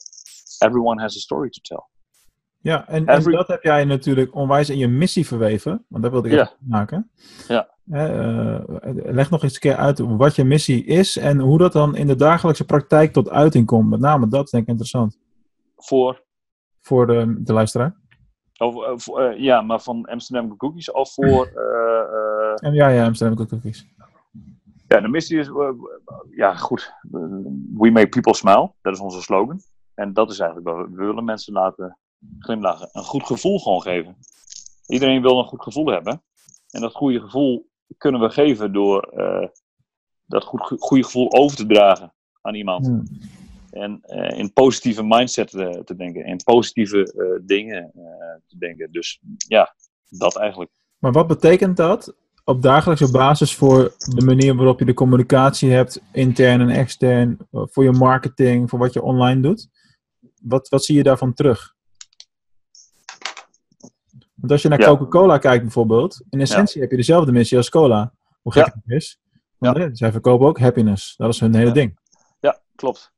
everyone has a story to tell. Ja, en, en, dat heb jij natuurlijk onwijs in je missie verweven. Want dat wilde ik even maken. Ja. Uh, leg nog eens een keer uit wat je missie is en hoe dat dan in de dagelijkse praktijk tot uiting komt. Met name dat denk ik interessant. Voor voor de, de luisteraar? Of, ja, maar van Amsterdam Cookies of voor... Uh, ja, ja, Amsterdam Cookies. Ja, de missie is... ja, goed. We make people smile. Dat is onze slogan. En dat is eigenlijk wat we, we willen mensen laten glimlachen. Een goed gevoel gewoon geven. Iedereen wil een goed gevoel hebben. En dat goede gevoel kunnen we geven door dat goed, goede gevoel over te dragen aan iemand. Hmm. En uh, in positieve mindset uh, te denken. En positieve dingen te denken. Dus ja, dat eigenlijk. Maar wat betekent dat op dagelijkse basis voor de manier waarop je de communicatie hebt, intern en extern, voor je marketing, voor wat je online doet? Wat, wat zie je daarvan terug? Want als je naar Coca-Cola kijkt bijvoorbeeld, in essentie heb je dezelfde missie als cola. Hoe gek ja. het is. Want, ja. zij verkopen ook happiness. Dat is hun hele ding. Ja, klopt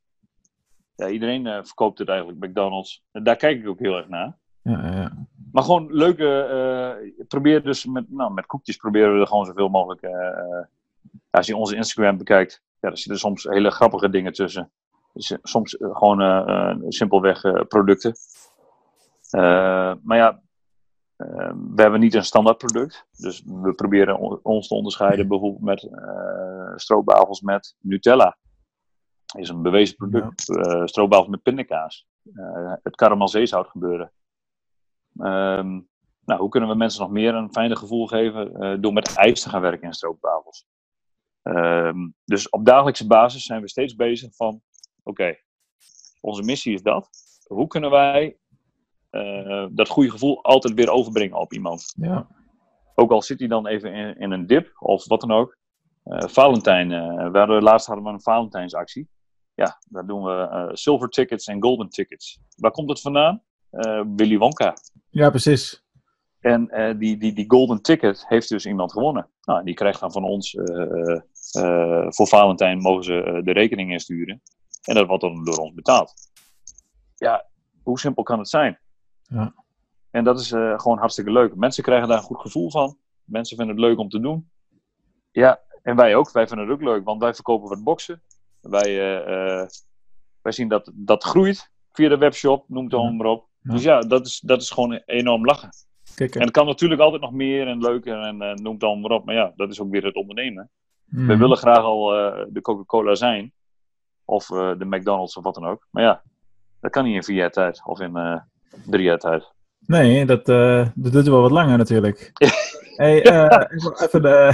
ja, iedereen uh, verkoopt het eigenlijk, McDonald's. En daar kijk ik ook heel erg naar. Ja, ja. Maar gewoon leuke, uh, probeer dus met, nou, met koekjes proberen we er gewoon zoveel mogelijk. Uh, als je onze Instagram bekijkt, ja, daar zitten soms hele grappige dingen tussen. Dus, soms gewoon simpelweg producten. maar ja, we hebben niet een standaard product. Dus we proberen ons te onderscheiden bijvoorbeeld met stroopwafels met Nutella is een bewezen product. Uh, met pindakaas. Het karamelzeezout gebeuren. Ehm, nou, hoe kunnen we mensen nog meer een fijne gevoel geven uh, door met ijs te gaan werken in stroopwafels? Um, dus op dagelijkse basis zijn we steeds bezig van, oké, onze missie is dat. Hoe kunnen wij uh, dat goede gevoel altijd weer overbrengen op iemand? Ja. Ook al zit hij dan even in, in een dip of wat dan ook. Uh, Valentijn, we hadden, laatst hadden we een Valentijnsactie. Ja, daar doen we silver tickets en golden tickets. Waar komt het vandaan? Willy Wonka. Ja, precies. En uh, die, die, die golden ticket heeft dus iemand gewonnen. Nou, die krijgt dan van ons, voor Valentijn mogen ze de rekening insturen. En dat wordt dan door ons betaald. Ja, hoe simpel kan het zijn? Ja. En dat is gewoon hartstikke leuk. Mensen krijgen daar een goed gevoel van. Mensen vinden het leuk om te doen. Ja, en wij ook. Wij vinden het ook leuk, want wij verkopen wat boxen. Wij, eh, eh, wij zien dat dat groeit via de webshop, noem het dan maar op. Dus ja, dat is, dat is gewoon enorm lachen. En het kan natuurlijk altijd nog meer en leuker en uh, noem dan maar op. Maar ja, dat is ook weer het ondernemen. We mhm. willen graag al de Coca-Cola zijn. Of de McDonald's of wat dan ook. Maar ja, dat kan niet in vier jaar tijd of in drie jaar tijd. Nee, dat, dat duurt wel wat langer natuurlijk. Hey, even de,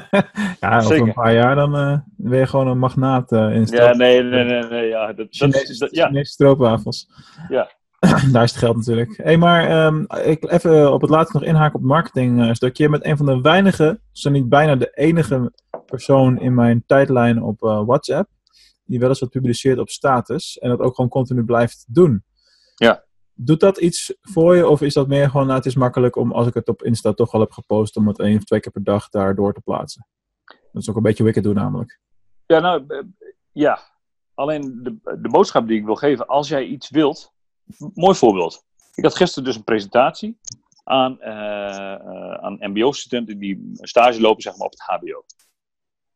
ja, over een paar jaar dan ben je gewoon een magnaat in Ja, nee, nee, nee, nee ja. Dat, Chinese, dat, ja. Chinese stroopwafels. Ja. Daar is het geld natuurlijk. Hey, maar um, ik even op het laatste nog inhaken op het marketing stukje. Je bent een van de weinige, zo niet bijna de enige persoon in mijn tijdlijn op WhatsApp die wel eens wat publiceert op status en dat ook gewoon continu blijft doen. Ja. Doet dat iets voor je? Of is dat meer gewoon, nou, het is makkelijk om, als ik het op Insta toch al heb gepost, om het één of twee keer per dag daar door te plaatsen? Dat is ook een beetje wicked doen namelijk. Ja, nou, eh, ja. Alleen de, de boodschap die ik wil geven, als jij iets wilt, mooi voorbeeld. Ik had gisteren dus een presentatie aan, eh, eh, aan MBO-studenten die stage lopen zeg maar, op het HBO.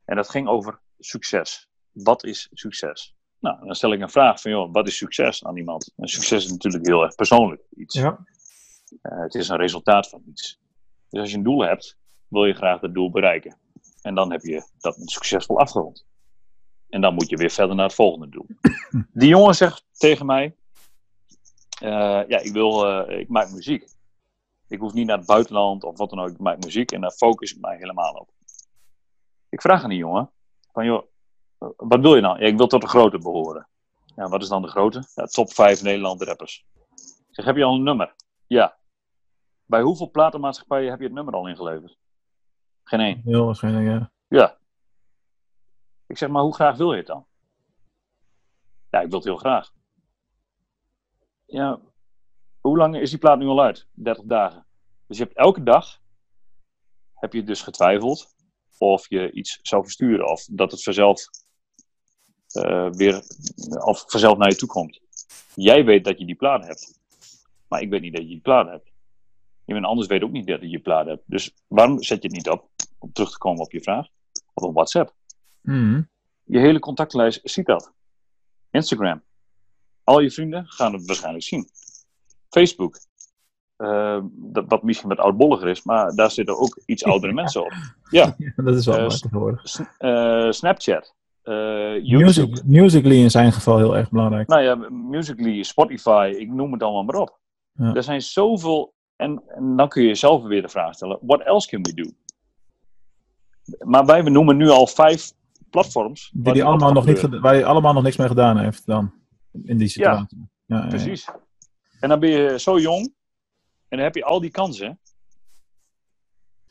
En dat ging over succes. Wat is succes? Nou, dan stel ik een vraag van, joh, wat is succes aan iemand? En succes is natuurlijk heel erg persoonlijk iets. Ja. Eh, het is een resultaat van iets. Dus als je een doel hebt, wil je graag dat doel bereiken. En dan heb je dat succesvol afgerond. En dan moet je weer verder naar het volgende doel. Die jongen zegt tegen mij: Ja, ik, wil, eh, ik maak muziek. Ik hoef niet naar het buitenland of wat dan ook. Ik maak muziek en daar focus ik mij helemaal op. Ik vraag aan die jongen: van, joh, Wat wil je nou? Ja, ik wil tot de grote behoren. Ja, wat is dan de grote? Ja, top 5 Nederlandse rappers. Ik zeg: Heb je al een nummer? Ja. Bij hoeveel platenmaatschappijen heb je het nummer al ingeleverd? Geen één. Heel waarschijnlijk, ja. Ja. Ik zeg, maar hoe graag wil je het dan? Ja, ik wil het heel graag. Ja, hoe lang is die plaat nu al uit? 30 dagen. Dus je hebt elke dag, heb je dus getwijfeld of je iets zou versturen of dat het vanzelf uh, weer, of vanzelf naar je toe komt. Jij weet dat je die plaat hebt, maar ik weet niet dat je die plaat hebt. Iemand anders weet ook niet dat je die plaat hebt. Dus waarom zet je het niet op, om terug te komen op je vraag, of op WhatsApp? Mm. Je hele contactlijst ziet dat. Instagram. Al je vrienden gaan het waarschijnlijk zien. Facebook. Uh, dat, wat misschien wat oudbolliger is, maar daar zitten ook iets oudere mensen op. Ja. dat is wel Uh, tegenwoordig. S- eh, Snapchat. eh, YouTube. Music, musically in zijn geval heel erg belangrijk. Nou ja, Musically, Spotify, ik noem het allemaal maar op. Ja. Er zijn zoveel. En, en dan kun je jezelf weer de vraag stellen: what else can we do? Maar wij noemen nu al vijf platforms. Die, allemaal nog niet, waar hij allemaal nog niks mee gedaan heeft dan. In die situatie. Ja. Precies. En dan ben je zo jong en dan heb je al die kansen.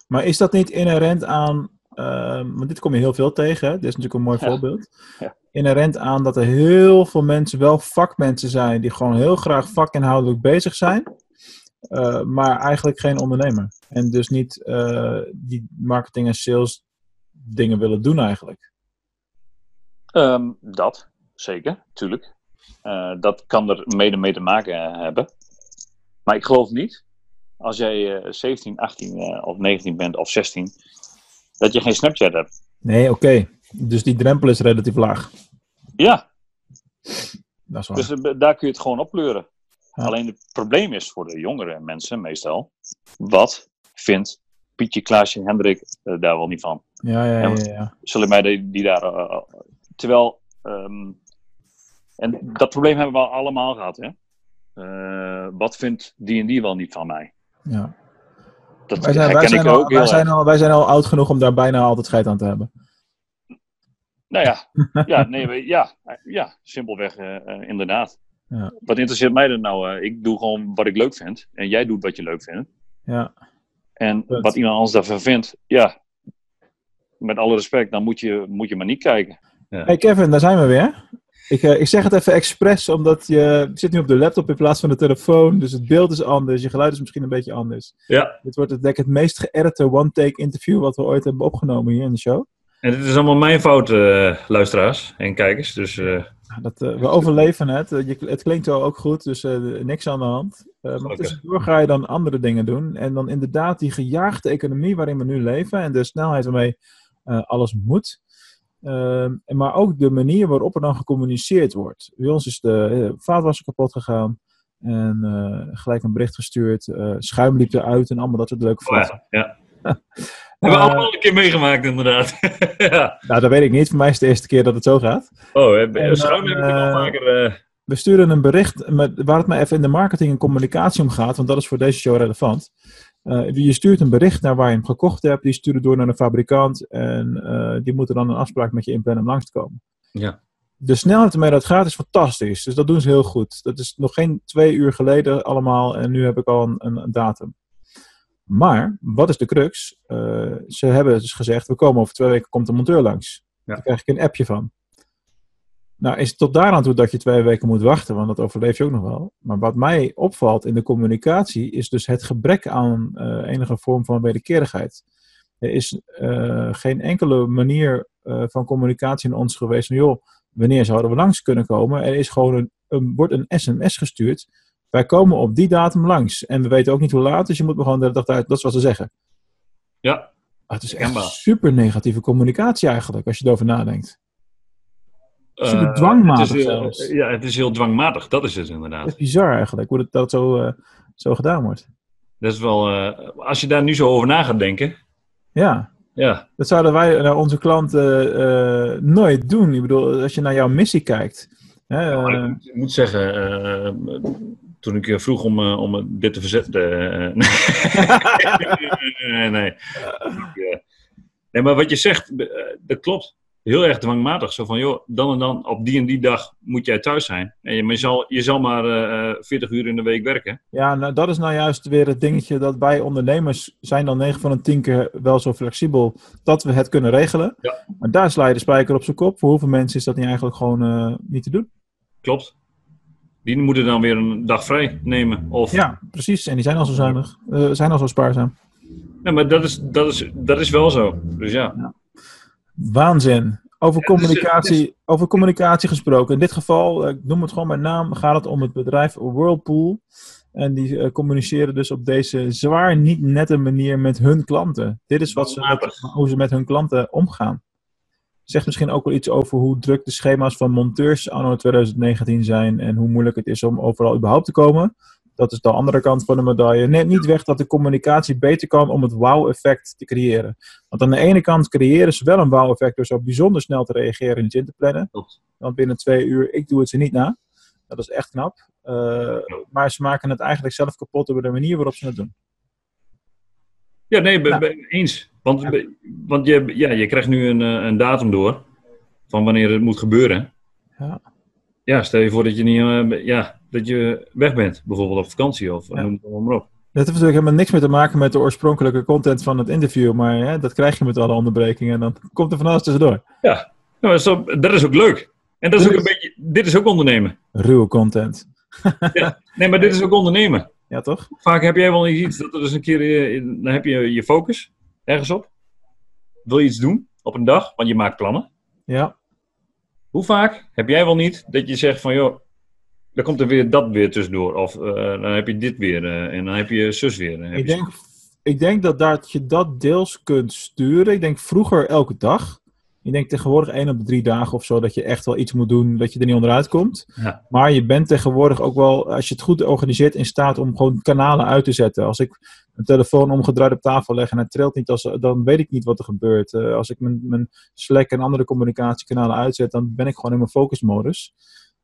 Maar is dat niet inherent aan, ehm, want dit kom je heel veel tegen, hè? dit is natuurlijk een mooi Ja. voorbeeld. Ja. Inherent aan dat er heel veel mensen wel vakmensen zijn die gewoon heel graag vakinhoudelijk bezig zijn, eh, maar eigenlijk geen ondernemer. En dus niet eh, die marketing en sales dingen willen doen eigenlijk. Ehm, dat, zeker, tuurlijk. Eh, dat kan er mede mee te maken hebben. Maar ik geloof niet, als jij eh, 17, 18 eh, of 19 bent of 16, dat je geen Snapchat hebt. Nee, oké. Dus die drempel is relatief laag. Ja, Dat is waar. dus eh, daar kun je het gewoon opkleuren. Ja. Alleen het probleem is voor de jongere mensen meestal, wat vindt Pietje, Klaasje en Hendrik eh, daar wel niet van? ja, ja, ja, ja, ja. zullen mij die, die daar. eh, eh, terwijl. ehm, en dat probleem hebben we allemaal gehad, hè? Eh, wat vindt die en die wel niet van mij? ja. Dat Wij zijn, wij, herken zijn ik al, ook heel wij, zijn al, wij zijn al oud genoeg om daar bijna altijd scheid aan te hebben. Nou ja, ja, nee, we- ja, ja simpelweg, eh, eh, inderdaad. Ja. Wat interesseert mij er nou? eh, ik doe gewoon wat ik leuk vind. En jij doet wat je leuk vindt. Ja. En Punt. wat iemand anders daarvan vindt, ja. Met alle respect, dan moet je, moet je maar niet kijken. Hey Kevin, daar zijn we weer. Ik, eh, ik zeg het even expres, omdat je zit nu op de laptop in plaats van de telefoon. Dus het beeld is anders, je geluid is misschien een beetje anders. Ja, Dit wordt het, denk ik het meest geëdite one-take interview wat we ooit hebben opgenomen hier in de show. en dit is allemaal mijn fout, eh, luisteraars en kijkers. Dus eh, Ja, Dat, we overleven het. Je, het klinkt wel ook goed, dus niks aan de hand. Maar tussendoor ga je dan andere dingen doen. En dan inderdaad die gejaagde economie waarin we nu leven en de snelheid waarmee alles moet. Ehm, maar ook de manier waarop er dan gecommuniceerd wordt. Bij ons is de eh, vaatwasser kapot gegaan. En eh, gelijk een bericht gestuurd. eh, schuim liep eruit en allemaal dat soort leuke oh vragen. ja, ja. Hebben we allemaal een keer meegemaakt, inderdaad. ja. nou, dat weet ik niet. Voor mij is het de eerste keer dat het zo gaat. Oh, En, schuim heb ik al vaker. We sturen een bericht met, waar het mij even in de marketing en communicatie om gaat, want dat is voor deze show relevant. Eh, je stuurt een bericht naar waar je hem gekocht hebt, die stuurt het door naar de fabrikant en eh, die moeten dan een afspraak met je inplannen om langs te komen. ja. De snelheid waarmee dat gaat is fantastisch, dus dat doen ze heel goed. Dat is nog geen twee uur geleden allemaal en nu heb ik al een, een, een datum. Maar, wat is de crux? Eh, ze hebben dus gezegd, we komen over twee weken, komt de monteur langs. Ja. Daar krijg ik een appje van. Nou, is het tot daaraan toe dat je twee weken moet wachten, want dat overleef je ook nog wel. Maar wat mij opvalt in de communicatie is dus het gebrek aan eh, enige vorm van wederkerigheid. Er is eh, geen enkele manier eh, van communicatie in ons geweest van, joh, wanneer zouden we langs kunnen komen? Er is gewoon een, een, wordt een sms gestuurd wij komen op die datum langs. En we weten ook niet hoe laat, dus je moet me gewoon de dag uit. Dat is wat ze zeggen. Ja, Ah, het is echt super negatieve communicatie eigenlijk, als je erover nadenkt. Super Eh, dwangmatig het is, heel- zelfs. Ja, het is heel dwangmatig. Dat is het inderdaad. Dat is bizar eigenlijk, hoe dat, dat zo, eh, zo gedaan wordt. Dat is wel, eh, als je daar nu zo over na gaat denken. Ja, Ja, dat zouden wij naar onze klanten eh, nooit doen. Ik bedoel, als je naar jouw missie kijkt. Hè, eh, ik, moet, ik moet zeggen, eh, toen ik je vroeg om, eh, om dit te verzetten. eh, nee, nee. Nee, maar wat je zegt, eh, dat klopt. Heel erg dwangmatig. Zo van, joh, dan en dan op die en die dag moet jij thuis zijn. En je, maar je, zal, je zal maar eh, 40 uur in de week werken. Ja, nou, dat is nou juist weer het dingetje dat wij ondernemers zijn dan 9 van de 10 keer wel zo flexibel dat we het kunnen regelen. Ja. Maar daar sla je de spijker op zijn kop. Voor hoeveel mensen is dat niet eigenlijk gewoon eh, niet te doen? Klopt. Die moeten dan weer een dag vrij nemen. Of, Ja, precies. En die zijn al zo zuinig. eh, zijn al zo spaarzaam. Nee, maar dat is, dat, is, dat is wel zo. Dus ja. Waanzin. Over, Ja, het is- communicatie, over communicatie gesproken. In dit geval, eh, ik noem het gewoon bij naam, gaat het om het bedrijf Whirlpool. En die eh, communiceren dus op deze zwaar niet nette manier met hun klanten. Dit is wat ze, hoe ze met hun klanten omgaan. Zegt misschien ook wel iets over hoe druk de schema's van monteurs anno 2019 zijn en hoe moeilijk het is om overal überhaupt te komen. Dat is de andere kant van de medaille. Neemt niet weg dat de communicatie beter kan om het wow-effect te creëren. Want aan de ene kant creëren ze wel een wow-effect door zo bijzonder snel te reageren en iets in te plannen. Want binnen twee uur, ik doe het ze niet na. Dat is echt knap. Eh, maar ze maken het eigenlijk zelf kapot door de manier waarop ze het doen. Ja, nee, be- Ja. be- eens. Want, be- want je, ja, je krijgt nu een, eh, een datum door van wanneer het moet gebeuren. Ja. Ja, stel je voor dat je, niet, eh, ja, dat je weg bent, bijvoorbeeld op vakantie of Ja. noem het allemaal maar op. Dat heeft natuurlijk helemaal niks meer te maken met de oorspronkelijke content van het interview. Maar hè, dat krijg je met alle onderbrekingen. En dan komt er van alles tussendoor. Nou, dat, is ook, dat is ook leuk. En dat is ook een beetje, dit is ook ondernemen. Ruwe content. Nee, maar dit is ook ondernemen. Ja, toch? Vaak heb jij wel iets, dat er dus een keer, eh, dan heb je je focus ergens op. Wil je iets doen op een dag, want je maakt plannen. Ja. Hoe vaak heb jij wel niet dat je zegt van, joh, dan komt er weer dat weer tussendoor. Of eh, dan heb je dit weer eh, en dan heb je zus weer. Ik je denk, ik denk dat, dat je dat deels kunt sturen. Ik denk vroeger elke dag. Ik denk tegenwoordig één op de drie dagen of zo dat je echt wel iets moet doen dat je er niet onderuit komt. Ja. Maar je bent tegenwoordig ook wel, als je het goed organiseert, in staat om gewoon kanalen uit te zetten. Als ik een telefoon omgedraaid op tafel leg en het trilt niet, als, dan weet ik niet wat er gebeurt. Eh, als ik mijn, mijn Slack en andere communicatiekanalen uitzet, dan ben ik gewoon in mijn focusmodus.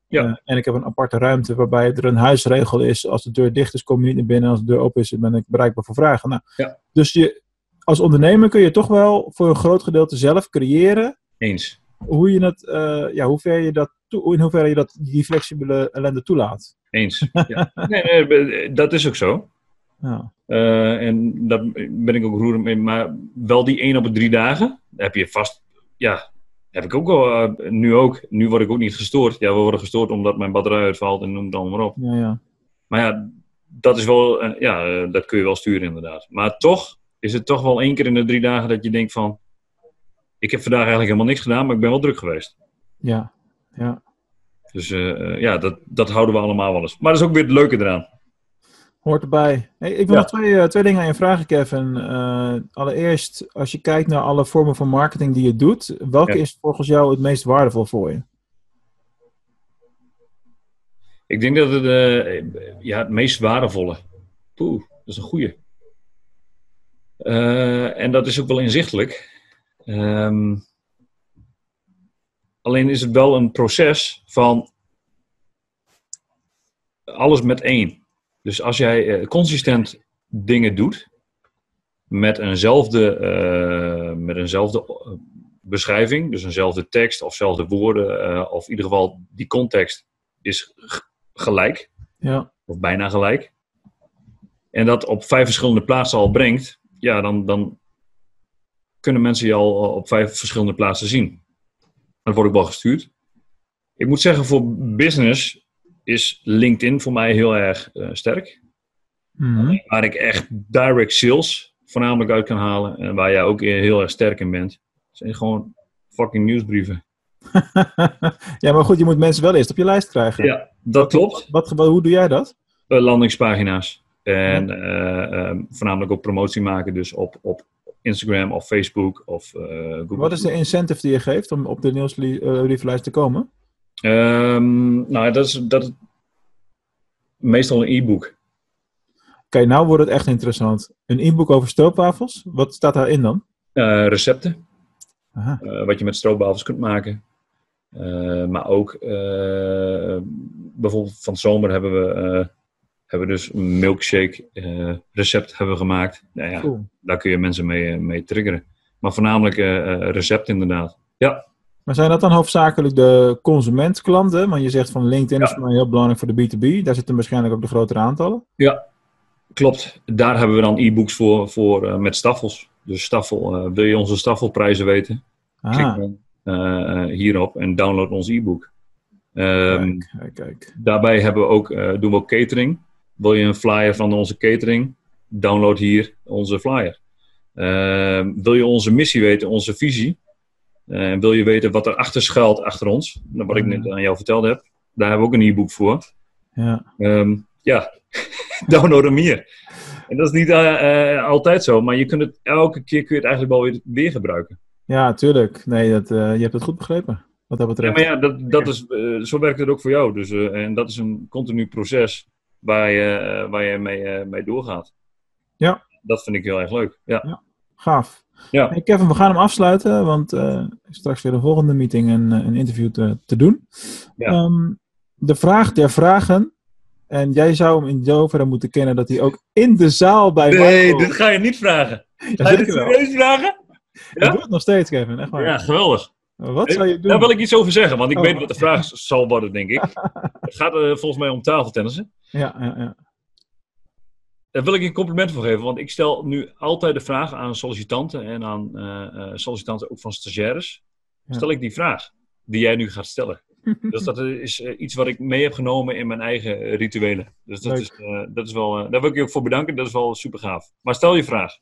Ja. Eh, en ik heb een aparte ruimte waarbij er een huisregel is. Als de deur dicht is, kom je niet naar binnen. Als de deur open is, ben ik bereikbaar voor vragen. Nou, Ja. Dus je, als ondernemer kun je toch wel voor een groot gedeelte zelf creëren eens. hoe je het, eh, ja, hoe ver je dat, toe, in hoeverre je dat, die flexibele ellende toelaat. Eens. Ja. Nee, nee, dat is ook zo. Ja. Eh, en daar ben ik ook roerend mee. Maar wel die één op de drie dagen, heb je vast, ja, heb ik ook al, eh, nu ook. Nu word ik ook niet gestoord. Ja, we worden gestoord omdat mijn batterij uitvalt en noem het allemaal maar op. Ja, ja. Maar ja, dat is wel, ja, dat kun je wel sturen inderdaad. Maar toch is het toch wel één keer in de drie dagen dat je denkt van, ik heb vandaag eigenlijk helemaal niks gedaan, maar ik ben wel druk geweest. ja. ja. Dus eh, eh, ja, dat, dat houden we allemaal wel eens. Maar dat is ook weer het leuke eraan. Hoort erbij. Hey, ik wil Ja. nog twee, eh, twee dingen aan je vragen, Kevin. Eh, allereerst, als je kijkt naar alle vormen van marketing die je doet, welke Ja. is volgens jou het meest waardevol voor je? Ik denk dat het, eh, ja, het meest waardevolle. Poeh, dat is een goeie. Eh, en dat is ook wel inzichtelijk. Ehm, alleen is het wel een proces van alles met één. Dus als jij eh, consistent dingen doet met eenzelfde, eh, met eenzelfde beschrijving, dus eenzelfde tekst of zelfde woorden, of in ieder geval die context is gelijk, Ja. of bijna gelijk. En dat op vijf verschillende plaatsen al brengt, ja, dan, dan kunnen mensen je al op vijf verschillende plaatsen zien. Dat wordt ook wel gestuurd. Ik moet zeggen, voor business is LinkedIn voor mij heel erg eh, sterk. Mhm. Waar ik echt direct sales voornamelijk uit kan halen. En waar jij ook heel erg sterk in bent. zijn gewoon fucking nieuwsbrieven. ja, maar goed, je moet mensen wel eerst op je lijst krijgen. Ja, dat klopt. Wat, wat, hoe doe jij dat? Eh, landingspagina's. En eh, ehm, voornamelijk ook promotie maken, dus op, op Instagram of Facebook of eh, Google. Wat is de incentive die je geeft om op de nieuwsbrieflijst te komen? Ehm, nou, dat is, dat is meestal een e-book. Oké, nou wordt het echt interessant. Een e-book over stroopwafels, wat staat daarin dan? Eh, recepten, Aha. eh, wat je met stroopwafels kunt maken. Eh, maar ook eh, bijvoorbeeld van zomer hebben we, eh, hebben we dus een milkshake eh, recept hebben gemaakt. Nou ja, Cool. daar kun je mensen mee, eh, mee triggeren. Maar voornamelijk eh, recept inderdaad. Ja, Maar zijn dat dan hoofdzakelijk de consumentklanten? Want je zegt van LinkedIn is Ja. voor mij heel belangrijk voor de B2B. Daar zitten waarschijnlijk ook de grotere aantallen. klopt. Daar hebben we dan e-books voor, voor met staffels. Dus staffel, wil je onze staffelprijzen weten? Klik Ah, dan eh, eh, hierop en download ons e-book. Ehm, kijk, kijk, kijk. Daarbij hebben we ook, doen we ook catering. Wil je een flyer van onze catering? Download hier onze flyer. Ehm, wil je onze missie weten, onze visie? Eh, En wil je weten wat er achter schuilt achter ons? Nou, wat ik net aan jou verteld heb. Daar hebben we ook een e-book voor. Ja. Ehm, ja, download hem hier. En dat is niet eh, eh, altijd zo, maar je kunt het elke keer kun je het eigenlijk wel weer, weer gebruiken. ja, tuurlijk. Nee, dat, je hebt het goed begrepen. Wat dat Ja, betreft. maar ja, dat, dat is, zo werkt het ook voor jou. Dus, en dat is een continu proces waar je, eh, waar je mee, eh, mee doorgaat. Ja. Dat vind ik heel erg leuk. Ja. Gaaf. Ja. Hey Kevin, we gaan hem afsluiten, want eh straks weer een volgende meeting en een interview te, te doen. Ja. Ehm, de vraag der vragen. En jij zou hem in zoverre moeten kennen dat hij ook in de zaal bij Nee, Marco- dit ga je niet vragen. Ja, Ga je dit serieus vragen? Ik Ja? doe het nog steeds, Kevin. Echt waar. Ja, geweldig. Wat zou je doen? Daar wil ik iets over zeggen, want ik Oh. weet wat de vraag zal worden, denk ik. Het gaat volgens mij om tafeltennissen. Ja, ja, ja. Daar wil ik een compliment voor geven, want ik stel nu altijd de vraag aan sollicitanten en aan eh, eh, sollicitanten ook van stagiaires. Ja. Stel ik die vraag die jij nu gaat stellen. Dus dat is eh, iets wat ik mee heb genomen in mijn eigen eh, rituelen. Dus dat Leuk. is, eh, dat is wel, daar wil ik je ook voor bedanken. Dat is wel super gaaf. Maar stel je vraag.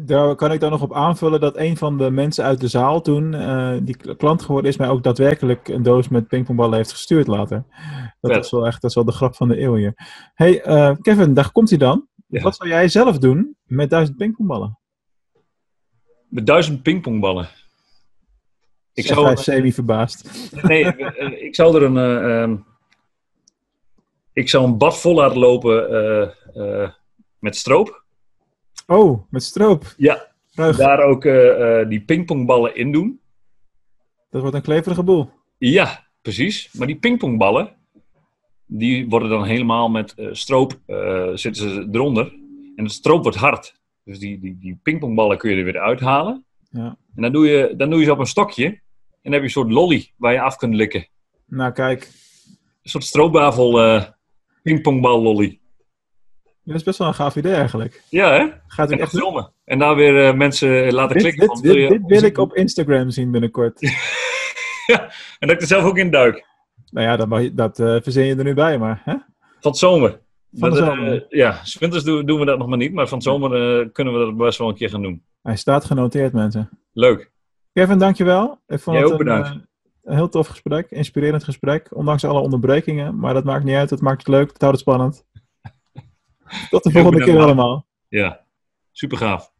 Daar kan ik dan nog op aanvullen dat een van de mensen uit de zaal toen, die klant geworden is, mij ook daadwerkelijk een doos met pingpongballen heeft gestuurd later. Dat Vet. is wel echt dat is wel de grap van de eeuw hier. Hey Kevin, daar komt hij dan. Ja. Wat zou jij zelf doen met duizend pingpongballen? Met duizend pingpongballen. Ik zou, hij semi verbaasd. nee, eh, ik zou er een. eh, ehm, ik zou een bad vol laten lopen eh, eh, met stroop. Oh, met stroop. Ja, Ruig. daar ook eh, eh, die pingpongballen in doen. Dat wordt een kleverige boel. Ja, precies. Maar die pingpongballen, die worden dan helemaal met eh, stroop, eh, zitten ze eronder. En het stroop wordt hard. Dus die, die, die pingpongballen kun je er weer uithalen. Ja. En dan doe, je, dan doe je ze op een stokje. En dan heb je een soort lolly waar je af kunt likken. Nou kijk, Een soort stroopwafel eh pingpongbal lolly. dat is best wel een gaaf idee eigenlijk. Ja, hè? Gaat En echt filmen. En daar weer eh, mensen laten Dit, klikken. dit, van, wil dit, dit wil ik op Instagram zien binnenkort. Ja, en dat ik er zelf ook in duik. nou ja, dat, mag je- dat eh, verzin je er nu bij, maar hè? Van het zomer. Van Dat, zomer. eh, ja, 's winters doen, doen we dat nog maar niet. Maar van het zomer eh, kunnen we dat best wel een keer gaan doen. Hij staat genoteerd, mensen. Leuk. Kevin, dankjewel. Ik vond Jij het een, eh, een heel tof gesprek, inspirerend gesprek. Ondanks alle onderbrekingen, maar dat maakt niet uit. Het maakt het leuk, het houdt het spannend. Tot de volgende keer allemaal. Ja, super gaaf.